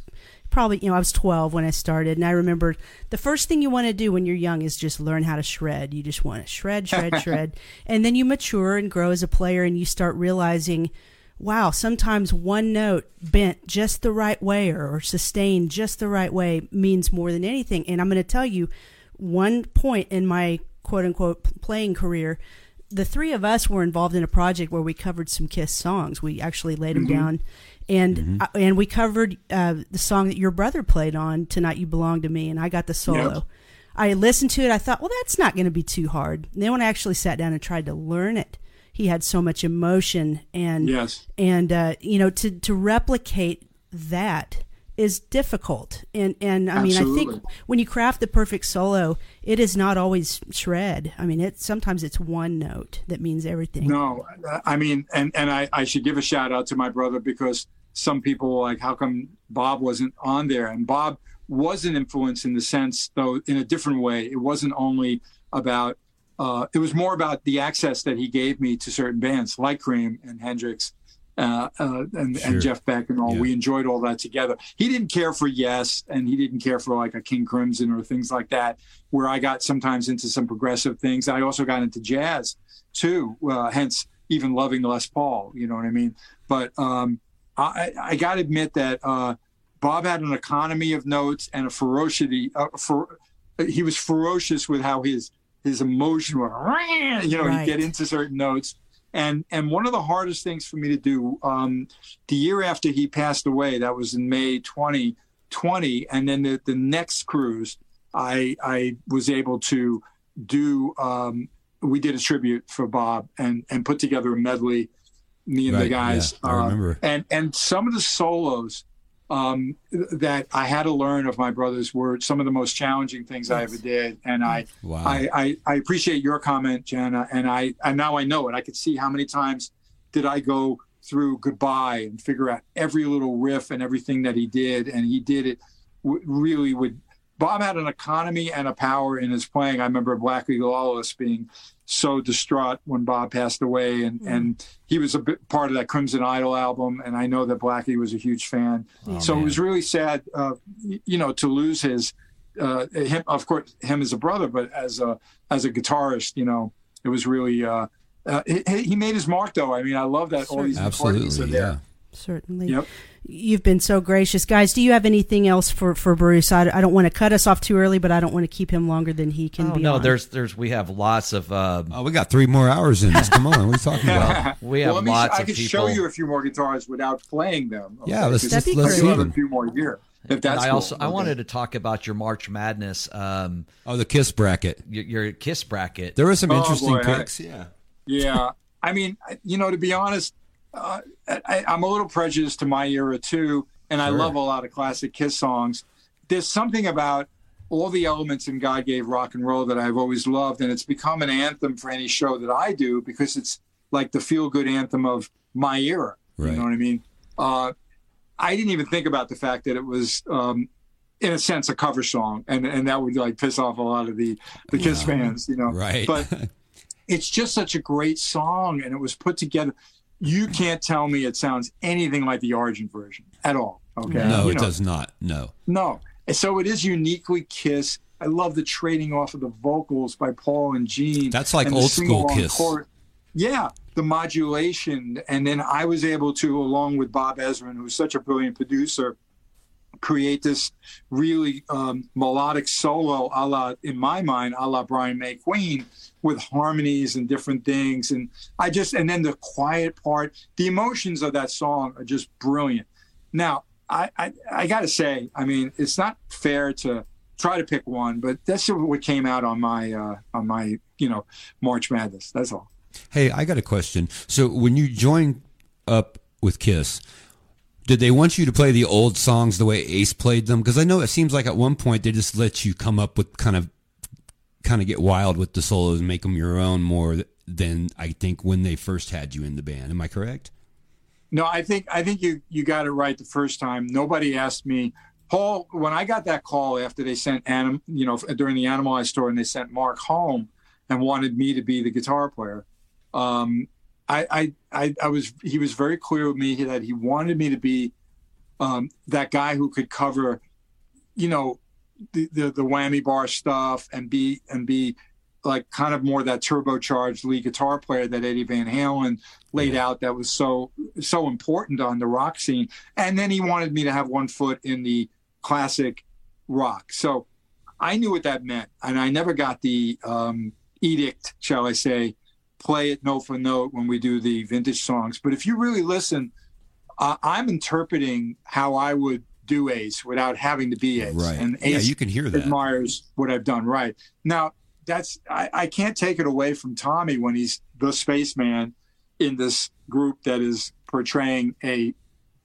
probably, you know, I was 12 when I started, and I remember the first thing you want to do when you're young is just learn how to shred. You just want to shred, shred, shred. And then you mature and grow as a player, and you start realizing – wow, sometimes one note bent just the right way or, or sustained just the right way means more than anything. And I'm going to tell you one point in my quote unquote playing career. The three of us were involved in a project where we covered some Kiss songs. We actually laid them mm-hmm. down, and mm-hmm. uh, and we covered uh, the song that your brother played on "Tonight You Belong to Me," and I got the solo. Yep. I listened to it. I thought, well, that's not going to be too hard. And then when I actually sat down and tried to learn it, he had so much emotion and yes. and uh, you know to to replicate that is difficult and and I Absolutely. mean I think when you craft the perfect solo it is not always shred I mean it sometimes it's one note that means everything no I mean and and I, I should give a shout out to my brother because some people were like how come Bob wasn't on there and Bob was an influence in the sense though in a different way it wasn't only about uh, it was more about the access that he gave me to certain bands like Cream and Hendrix uh, uh, and, sure. and, Jeff Beck and all. Yeah. We enjoyed all that together. He didn't care for Yes, and he didn't care for like a King Crimson or things like that. Where I got sometimes into some progressive things. I also got into jazz too. Uh, hence, even loving Les Paul. You know what I mean? But um, I, I got to admit that uh, Bob had an economy of notes and a ferocity. Uh, for, he was ferocious with how his his emotion would, you know, right. he'd get into certain notes. And and one of the hardest things for me to do, um, the year after he passed away, that was in May 2020, and then the, the next cruise, I I was able to do. Um, we did a tribute for Bob and and put together a medley. Me and right, the guys, yeah, I remember. Uh, and and some of the solos um, that I had to learn of my brothers were some of the most challenging things I ever did. And I, wow. I, I, I, appreciate your comment, Jana. And I, and now I know it. I could see how many times did I go through goodbye and figure out every little riff and everything that he did. And he did it w- really would. Bob had an economy and a power in his playing. I remember Blackie Lawless being so distraught when Bob passed away, and mm. and he was a bit part of that Crimson Idol album, and I know that Blackie was a huge fan. Oh, so man. it was really sad, uh, you know, to lose his uh, him. Of course, him as a brother, but as a as a guitarist, you know, it was really. Uh, uh he, he, made his mark, though. I mean, I love that all these Absolutely, are there. Yeah. Certainly. Yep. You've been so gracious. Guys, do you have anything else for, for Bruce? I, I don't want to cut us off too early, but I don't want to keep him longer than he can oh, be. No, on. there's there's we have lots of. Um, oh, we got three more hours in this. Come on, what are you talking about? we have well, lots I of could people. show you a few more guitars without playing them. Okay? Yeah, let's just let's see a few more here. If that's and I cool. also okay. I wanted to talk about your March Madness. Um, oh, the Kiss bracket. Your, your Kiss bracket. There were some oh, interesting boy, picks. I, yeah. Yeah. I mean, you know, to be honest, uh, I, am a little prejudiced to my era too, and sure. I love a lot of classic Kiss songs. There's something about all the elements in God Gave Rock and Roll that I've always loved, and it's become an anthem for any show that I do because it's like the feel good anthem of my era. Right. You know what I mean? Uh, I didn't even think about the fact that it was, um, in a sense, a cover song, and and that would like piss off a lot of the the Kiss fans, you know. Right. But it's just such a great song, and it was put together you can't tell me it sounds anything like the origin version at all. Okay. No, you it know, does not. No. No. So it is uniquely Kiss. I love the trading off of the vocals by Paul and Gene. That's like and old school Kiss. chord. Yeah, the modulation, and then I was able to, along with Bob Ezrin, who's such a brilliant producer, create this really um, melodic solo, a la, in my mind, a la Brian May Queen, with harmonies and different things. And I just, and then the quiet part, the emotions of that song are just brilliant. Now, I, I, I got to say, I mean, it's not fair to try to pick one, but that's what came out on my, uh, on my, you know, March Madness. That's all. Hey, I got a question. So when you joined up with Kiss, did they want you to play the old songs the way Ace played them? Because I know it seems like at one point they just let you come up with kind of, kind of get wild with the solos and make them your own more than I think when they first had you in the band. Am I correct? No, I think I think you you got it right the first time. Nobody asked me, Paul. When I got that call after they sent Anim, you know, during the Animalized tour, and they sent Mark home and wanted me to be the guitar player. Um, I, I, I, I was he was very clear with me that he wanted me to be um, that guy who could cover, you know, the, the the whammy bar stuff and be and be like kind of more that turbocharged lead guitar player that Eddie Van Halen laid Yeah. out that was so so important on the rock scene. And then he wanted me to have one foot in the classic rock. So I knew what that meant, and I never got the um, edict, shall I say, play it note for note when we do the vintage songs. But if you really listen, uh, I'm interpreting how I would do Ace without having to be Ace. Right. And yeah, you can hear that. admires what I've done right. Now, that's I, I can't take it away from Tommy when he's the spaceman in this group that is portraying a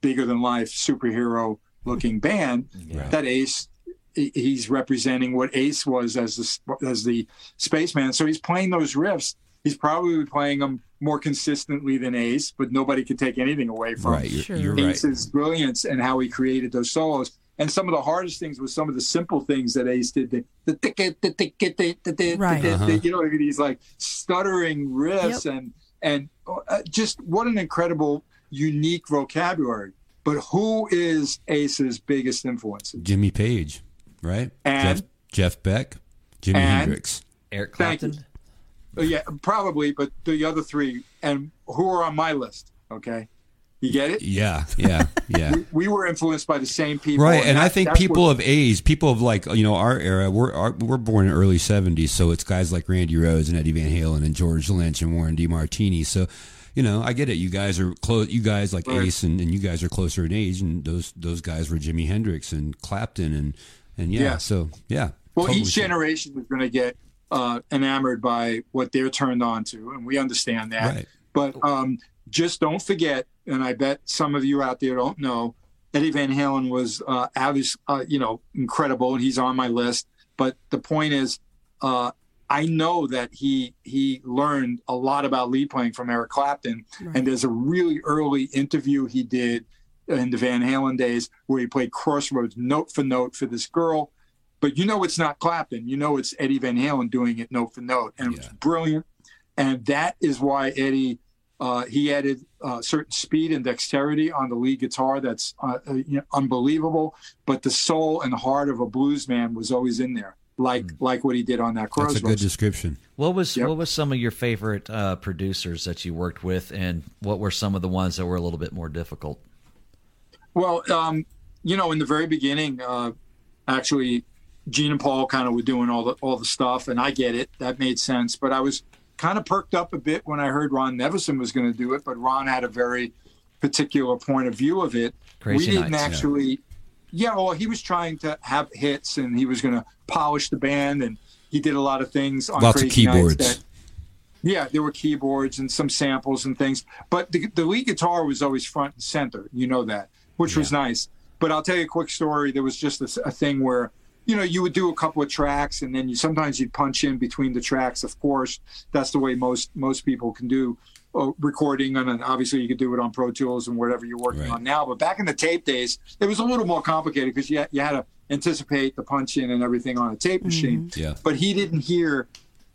bigger than life superhero looking band. Right. That Ace he's representing what Ace was as the as the spaceman. So he's playing those riffs. He's probably playing them more consistently than Ace, but nobody could take anything away from Right, you're, Sure. you're right. Ace's brilliance and how he created those solos. And some of the hardest things was some of the simple things that Ace did. The, the, tick it, the, tick it, the, the, the, Right. the, Uh-huh. the- you know, these like stuttering riffs and and uh, just what an incredible, unique vocabulary. But who is Ace's biggest influence? Jimmy Page, right? And- Jeff, Jeff Beck, Jimi Hendrix. Eric Thank you. Clapton. Uh, Yeah, probably, but the other three, and who are on my list? Okay, you get it. Yeah, yeah, yeah. We were influenced by the same people, Right, and I that- think people of age, people of like you know our era, we're our, we're born in early '70s, so it's guys like Randy Rhoads and Eddie Van Halen and George Lynch and Warren DeMartini. So, you know, I get it. You guys are close. You guys like Right. Ace, and, and you guys are closer in age, and those those guys were Jimi Hendrix and Clapton, and and yeah, Yeah. so yeah. Well, totally each generation is going to get uh, enamored by what they're turned on to, and we understand that. Right. But um, just don't forget, and I bet some of you out there don't know, Eddie Van Halen was uh, obvious, uh, you know, incredible, and he's on my list. But the point is, uh, I know that he he learned a lot about lead playing from Eric Clapton, Right. and there's a really early interview he did in the Van Halen days where he played Crossroads note for note for this girl. But you know it's not Clapton. You know it's Eddie Van Halen doing it note for note, and it was brilliant. And that is why Eddie uh, he added uh, certain speed and dexterity on the lead guitar that's uh, uh, you know, unbelievable. But the soul and heart of a blues man was always in there, like like what he did on that That's a good description. What was Yep. what was some of your favorite uh, producers that you worked with, and what were some of the ones that were a little bit more difficult? Well, um, you know, in the very beginning, uh, actually, Gene and Paul kind of were doing all the all the stuff, and I get it. That made sense. But I was kind of perked up a bit when I heard Ron Nevison was going to do it. But Ron had a very particular point of view of it. Crazy we didn't Nights, actually. Yeah. well, he was trying to have hits, and he was going to polish the band, and he did a lot of things on Lots of Crazy Nights keyboards. that- yeah, there were keyboards and some samples and things, but the, the lead guitar was always front and center. You know that, which was nice. But I'll tell you a quick story. There was just a, a thing where, you know, you would do a couple of tracks, and then you sometimes you'd punch in between the tracks. Of course, that's the way most most people can do uh, recording, and then obviously you could do it on Pro Tools and whatever you're working Right. on now. But back in the tape days, it was a little more complicated because you had, you had to anticipate the punch in and everything on a tape machine Yeah. but he didn't hear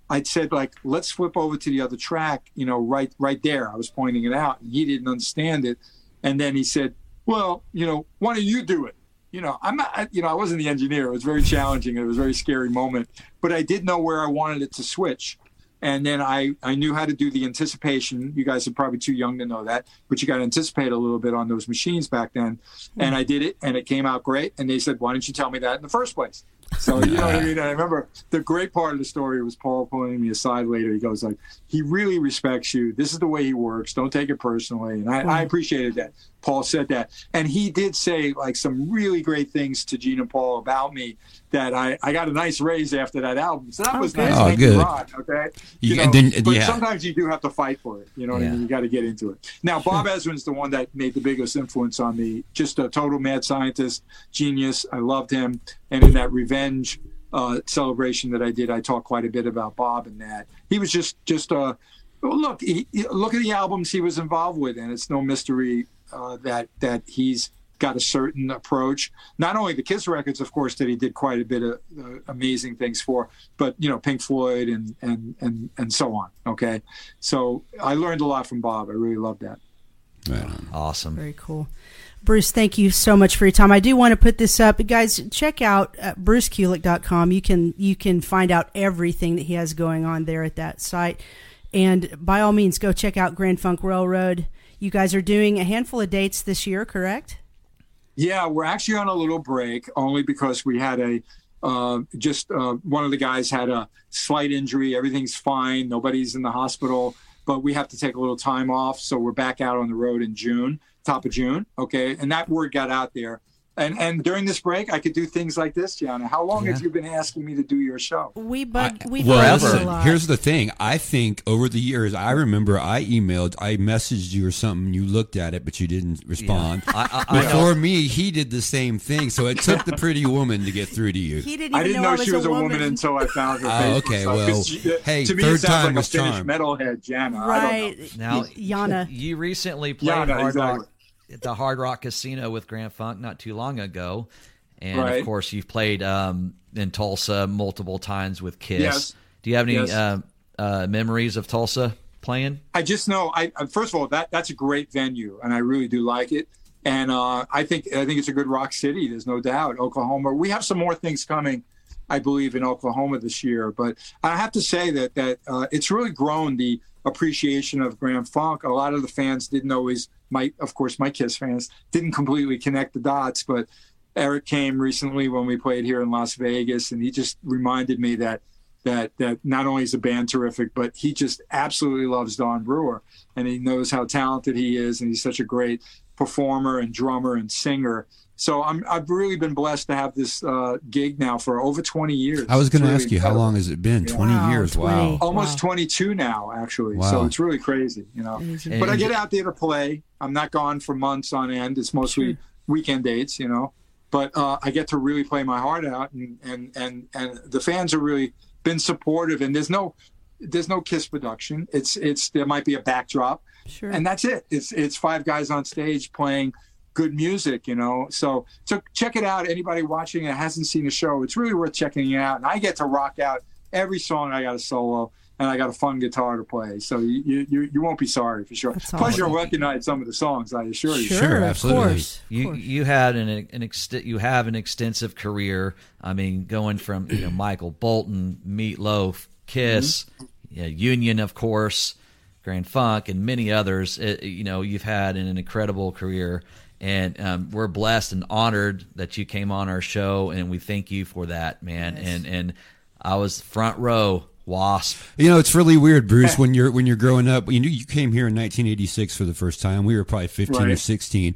I'd said like, let's flip over to the other track, you know, right right there. I was pointing it out, and he didn't understand it. And then he said, well, you know, why don't you do it? You know, I'm not, you know, I wasn't the engineer. It was very challenging. It was a very scary moment, but I did know where I wanted it to switch. And then I, I knew how to do the anticipation. You guys are probably too young to know that, but you got to anticipate a little bit on those machines back then. Hmm. And I did it, and it came out great. And they said, "Why didn't you tell me that in the first place?" So you know what I mean. And I remember the great part of the story was Paul pulling me aside later. He goes like, "He really respects you. This is the way he works. Don't take it personally." And I, I hmm. appreciated that. Paul said that, and he did say like some really great things to Gene and Paul about me. That I, I got a nice raise after that album, so that was Okay. nice. Oh, good. Rod, okay, You- know, and then- but yeah. sometimes you do have to fight for it. You know what I mean? You got to get into it. Now, Bob Ezrin's the one that made the biggest influence on me. Just a total mad scientist, genius. I loved him, and in that revenge uh, celebration that I did, I talked quite a bit about Bob and that. He was just just uh, well, look he- look at the albums he was involved with, and it's no mystery uh, that that he's got a certain approach. Not only the Kiss records, of course, that he did quite a bit of uh, amazing things for, but you know Pink Floyd and and and and so on. Okay, so I learned a lot from Bob. I really love that. Right. Awesome. Very cool. Bruce, thank you so much for your time. I do want to put this up, guys. Check out uh, brucekulick.com. You can you can find out everything that he has going on there at that site, and by all means, go check out Grand Funk Railroad. You guys are doing a handful of dates this year, correct? Yeah, we're actually on a little break only because we had a uh, just uh, one of the guys had a slight injury. Everything's fine. Nobody's in the hospital, but we have to take a little time off. So we're back out on the road in June, top of June. Okay, and that word got out there. And and during this break, I could do things like this, Gianna. How long have you been asking me to do your show? We bug I- we well, bug a listen, lot. here's the thing. I think over the years, I remember I emailed, I messaged you or something. You looked at it, but you didn't respond. I, I, I know. Before me, he did the same thing. So it took the pretty woman to get through to you. he didn't even I didn't know, know, I she was a woman, woman until I found her. Oh, okay, stuff, 'cause well, she- uh, hey, to me third it sounds time like a was Finnish charm. metalhead, Jana. I don't know. right? Now, Yana. you recently played Yana, Hard exactly. Rock at the Hard Rock Casino with Grand Funk not too long ago, and Right. of course you've played um, in Tulsa multiple times with Kiss. Yes. Do you have any Yes. uh, uh, memories of Tulsa playing? I just know. I I- first of all, that that's a great venue, and I really do like it. And uh, I think I think it's a good rock city. There's no doubt. Oklahoma. We have some more things coming, I believe, in Oklahoma this year. But I have to say that that uh, it's really grown the appreciation of Grand Funk. A lot of the fans didn't always. My of course, my Kiss fans didn't completely connect the dots, but Eric came recently when we played here in Las Vegas, and he just reminded me that that that not only is the band terrific, but he just absolutely loves Don Brewer, and he knows how talented he is, and he's such a great performer and drummer and singer. So I'm I've really been blessed to have this uh, gig now for over 20 years. I was going to really ask you, how long has it been? 20 Wow, years. 20. Wow. Almost Wow. 22 now, actually. Wow. So it's really crazy, you know. Amazing. But I get out there to play. I'm not gone for months on end. It's mostly Sure. weekend dates, you know. But uh, I get to really play my heart out, and and and and the fans are really been supportive. And there's no there's no Kiss production. It's it's there might be a backdrop, Sure. and that's it. It's it's five guys on stage playing good music, you know. So so check it out. Anybody watching it hasn't seen the show, it's really worth checking it out. And I get to rock out every song. I got a solo, and I got a fun guitar to play. So you you, you won't be sorry for sure. That's Plus, awesome. you'll recognize some of the songs. I assure you. sure, Sure, of absolutely. course, of You course. you had an an ext- you have an extensive career. I mean, going from you know Michael Bolton, Meatloaf, Kiss, yeah, Union, of course, Grand Funk, and many others. It, you know, you've had an incredible career, and um, we're blessed and honored that you came on our show, and we thank you for that, man. And and I was front row. Wasp. You know, it's really weird, Bruce. When you're when you're growing up, you know, you came here in 1986 for the first time. We were probably 15 or 16.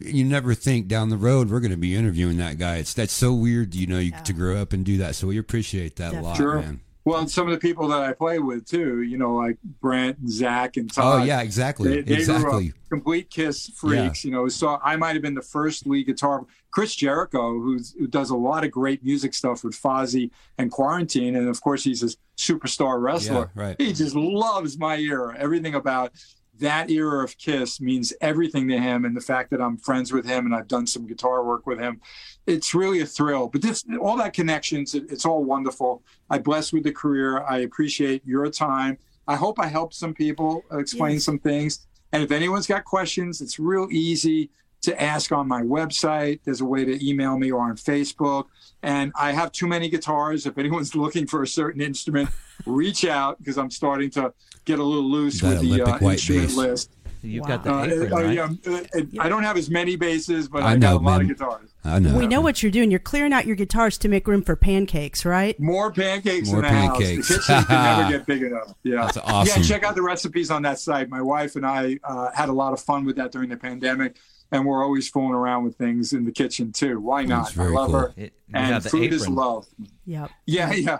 You never think down the road we're going to be interviewing that guy. It's that's so weird, you know, you, to grow up and do that. So we appreciate that a lot, Sure. man. Well, and some of the people that I play with too, you know, like Brent and Zach and oh, Todd. Oh yeah, exactly, They, they grew uh, exactly. complete Kiss freaks, you know. So I might have been the first lead guitar. Chris Jericho, who's, who does a lot of great music stuff with Fozzy and Quarantine, and of course he's a superstar wrestler. Yeah, right. He just loves my era, everything about that era of Kiss means everything to him, and the fact that I'm friends with him and I've done some guitar work with him, it's really a thrill. But this, all that connections, it, it's all wonderful. I bless with the career. I appreciate your time. I hope I helped some people explain Yes. some things. And if anyone's got questions, it's real easy to ask on my website. There's a way to email me or on Facebook. And I have too many guitars. If anyone's looking for a certain instrument, reach out because I'm starting to get a little loose That with the uh, Olympic white instrument bass. list. You've Wow. got the Uh, apron, uh, right? yeah, uh, uh, I don't have as many basses, but I I, know, got a lot of guitars. I know. We know what you're doing. You're clearing out your guitars to make room for pancakes, right? More pancakes More in the pancakes. house. The kitchen can never get big enough. Yeah, That's awesome. Yeah, check out the recipes on that site. My wife and I uh, had a lot of fun with that during the pandemic, and we're always fooling around with things in the kitchen too. Why not? That's I love cool. her. It- and have the is apron. love. Yep. Yeah, yeah.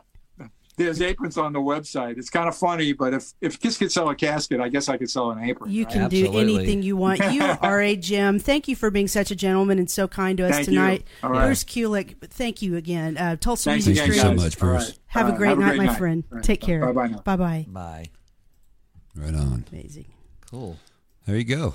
There's aprons on the website. It's kind of funny, but if if Kiss could sell a casket, I guess I could sell an apron. You right? can do Absolutely. anything you want. You are a gem. Thank you for being such a gentleman and so kind to us Thank you. tonight. All right. Bruce Kulick, thank you again. Uh, Tulsa Thanks Music Thank you so much, Bruce. All right. Have All a great Have night, my friend. All right. Take care. Bye bye. Bye bye. Bye. Right on. Amazing. Cool. There you go.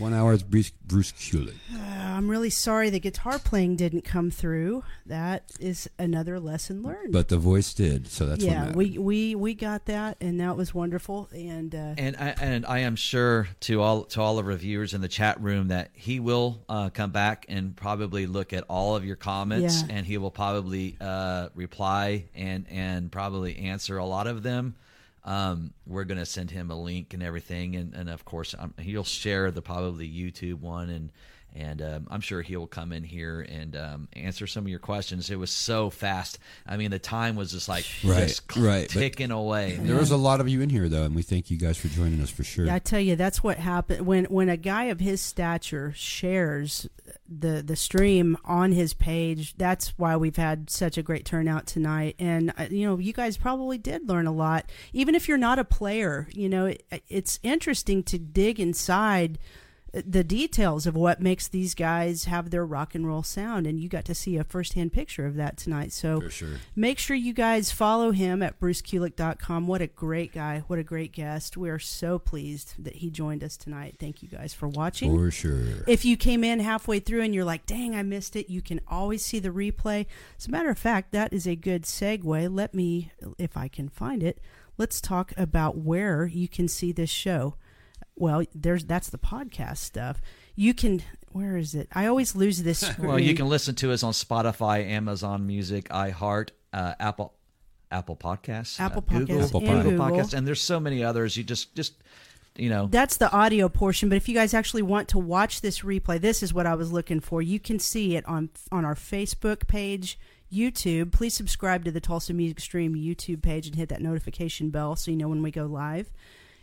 One hour is Bruce, Bruce Kulick. Uh, I'm really sorry the guitar playing didn't come through. That is another lesson learned. But the voice did, so that's yeah, mattered. we, we we got that, and that was wonderful. And uh, And I, and I am sure to all to all the reviewers in the chat room that he will uh, come back and probably look at all of your comments, Yeah. and he will probably uh, reply and and probably answer a lot of them. Um, we're gonna send him a link and everything, and, and of course um, he'll share the probably YouTube one, and and um, I'm sure he'll come in here and um, answer some of your questions. It was so fast. I mean, the time was just like Right, just right, but- ticking away. There was a lot of you in here, though, and we thank you guys for joining us for sure. Yeah, I tell you, that's what happened when when a guy of his stature shares the the stream on his page. That's why we've had such a great turnout tonight. And uh, you know, you guys probably did learn a lot, even if you're not a player. You know, it, it's interesting to dig inside the details of what makes these guys have their rock and roll sound and you got to see a firsthand picture of that tonight so For sure. make sure you guys follow him at brucekulick.com what a great guy what a great guest we are so pleased that he joined us tonight thank you guys for watching For sure. if you came in halfway through and you're like, dang, I missed it, you can always see the replay. As a matter of fact, that is a good segue. Let me, if I can find it, let's talk about where you can see this show. Well, there's that's the podcast stuff. You can, where is it? I always lose this. Well, you can listen to us on Spotify, Amazon Music, iHeart, uh, Apple, Apple Podcasts, uh, Apple Google, Podcasts Apple and Google Google. Podcasts, and there's so many others. You just, just, you know, That's the audio portion, but if you guys actually want to watch this replay, this is what I was looking for. You can see it on on our Facebook page, YouTube. Please subscribe to the Tulsa Music Stream YouTube page and hit that notification bell so you know when we go live.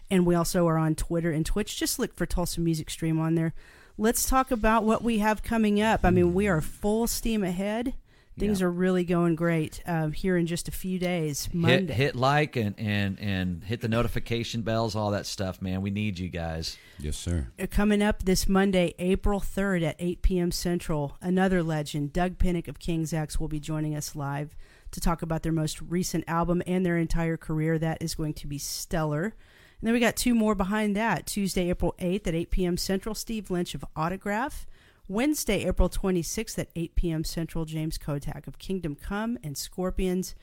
And we also are on Twitter and Twitch. Just look for Tulsa Music Stream on there. Let's talk about what we have coming up. I mean, we are full steam ahead. Things Yeah. are really going great uh, here in just a few days. Monday. hit hit like and and and hit the notification bells, all that stuff, man. We need you guys. Yes, sir. Uh, coming up this Monday, April 3rd at 8 p.m. Central, another legend, Doug Pinnick of King's X, will be joining us live to talk about their most recent album and their entire career. That is going to be stellar. And then we got two more behind that. Tuesday, April 8th at 8 p.m. Central, Steve Lynch of Autograph. Wednesday, April 26th at 8 p.m. Central, James Kottak of Kingdom Come and Scorpions.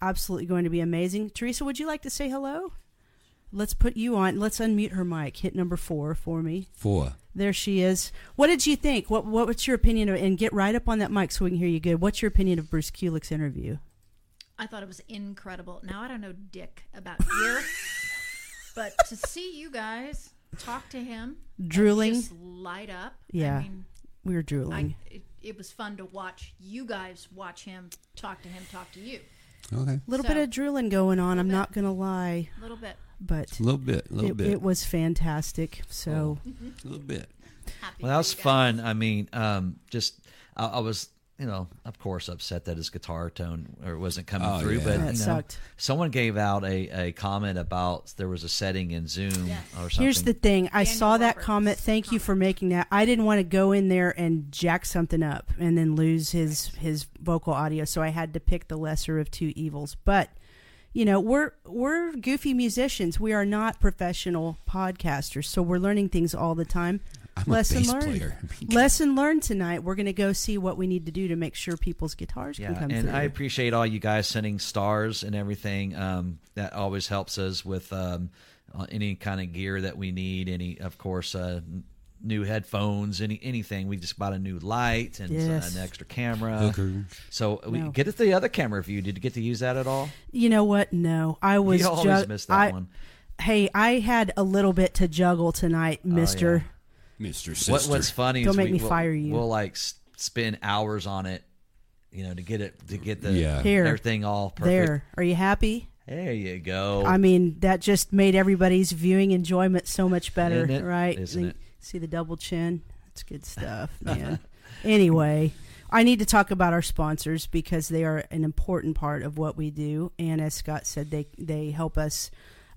Absolutely going to be amazing. Teresa, would you like to say hello? Let's put you on. Let's unmute her mic. Hit number four for me. Four. There she is. What did you think? What, what What's your opinion of? And get right up on that mic so we can hear you good. What's your opinion of Bruce Kulick's interview? I thought it was incredible. Now I don't know dick about gear, but to see you guys talk to him, Drooling. just light up. Yeah. I mean, We were I, drooling. it, it was fun to watch you guys watch him talk to him, talk to you Okay. A little so- bit of drooling going on. I'm bit. not gonna lie, a little bit. but A little bit. A little it, bit. it was fantastic. So a little bit. Happy Well, that was fun. I mean, um, just I, I was, you know, of course, upset that his guitar tone or wasn't coming Oh, through. yeah. But That you know, sucked. someone gave out a, a comment about there was a setting in Zoom Yes. or something. here's the thing. I Daniel saw that Roberts' comment. Thank you for making that. I didn't want to go in there and jack something up and then lose his his vocal audio. So I had to pick the lesser of two evils. But you know, we're we're goofy musicians. We are not professional podcasters, so we're learning things all the time. I'm a Lesson bass learned. player. Lesson learned tonight. We're going to go see what we need to do to make sure people's guitars Yeah, can come and through. I appreciate all you guys sending stars and everything. Um, that always helps us with um, uh, any kind of gear that we need. Any, of course, uh, new headphones, any anything. We just bought a new light and uh, an extra camera. Hooker. So we No. get it the other camera view. Did you get to use that at all? you know what? No, I was. you always ju- miss that I- one. Hey, I had a little bit to juggle tonight, Mister. Mr. Sister. What, what's funny Don't is make we, me we'll, fire you. We'll like s- spend hours on it, you know, to get it to get the Yeah. Here. everything all perfect. There, are you happy? There you go. I mean, that just made everybody's viewing enjoyment so much better, Isn't it? right? Isn't it? See the double chin? That's good stuff, man. anyway, I need to talk about our sponsors because they are an important part of what we do, and as Scott said, they they help us.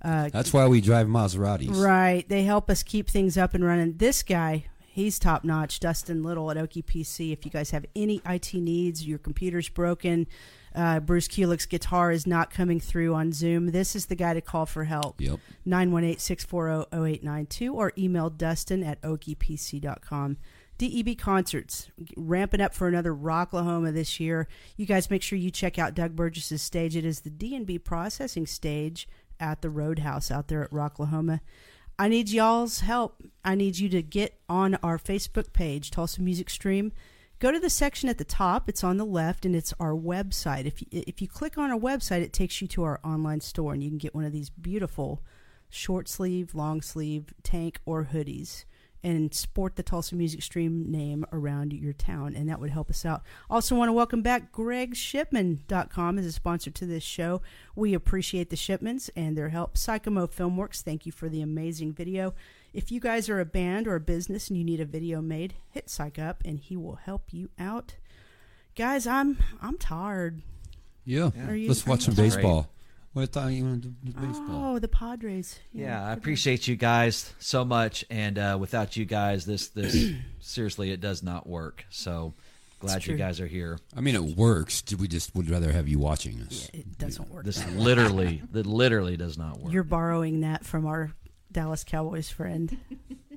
Uh, That's why we drive Maseratis. Right. They help us keep things up and running. This guy, he's top notch. Dustin Little at Okie PC. If you guys have any IT needs, your computer's broken, uh, Bruce Kulick's guitar is not coming through on Zoom, this is the guy to call for help. Yep. 918 640 0892 or email Dustin at okiepc.com. DEB concerts ramping up for another Rocklahoma this year. You guys make sure you check out Doug Burgess's stage. It is the D&B processing stage at the Roadhouse out there at Rocklahoma. I need y'all's help. I need you to get on our Facebook page, Tulsa Music Stream. Go to the section at the top. It's on the left, and it's our website. If you, if you click on our website, it takes you to our online store, and you can get one of these beautiful short sleeve, long sleeve, tank, or hoodies and sport the Tulsa Music Stream name around your town, and that would help us out. Also, want to welcome back GregShipman.com as a sponsor to this show. We appreciate the shipments and their help. Psychomo Filmworks, thank you for the amazing video. If you guys are a band or a business and you need a video made, hit Psych Up, and he will help you out. Guys, I'm I'm tired. Yeah. Are you- Let's are watch you some tired? baseball. What I thought you do baseball. Oh, the Padres. Yeah, I appreciate you guys so much, and uh, without you guys, this this seriously it does not work. So glad you guys are here. I mean, it works. We just would rather have you watching us. It doesn't work. This literally, that literally does not work. You're borrowing that from our Dallas Cowboys friend.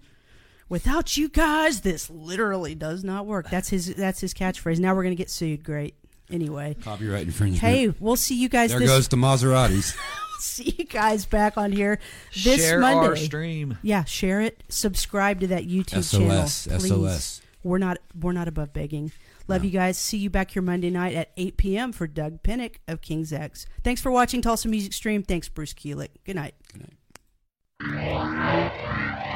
Without you guys, this literally does not work. That's his. That's his catchphrase. Now we're gonna get sued. Great. Anyway, Copyright infringement. hey, we'll see you guys. there this, goes the Maseratis. See you guys back on here this Share Monday. our stream. Yeah, share it. Subscribe to that YouTube SOS, channel, please. SOS. We're not. We're not above begging. Love you guys. See you back here Monday night at 8 p.m. for Doug Pinnick of King's X. Thanks for watching Tulsa Music Stream. Thanks, Bruce Kulick. Good night. Good night.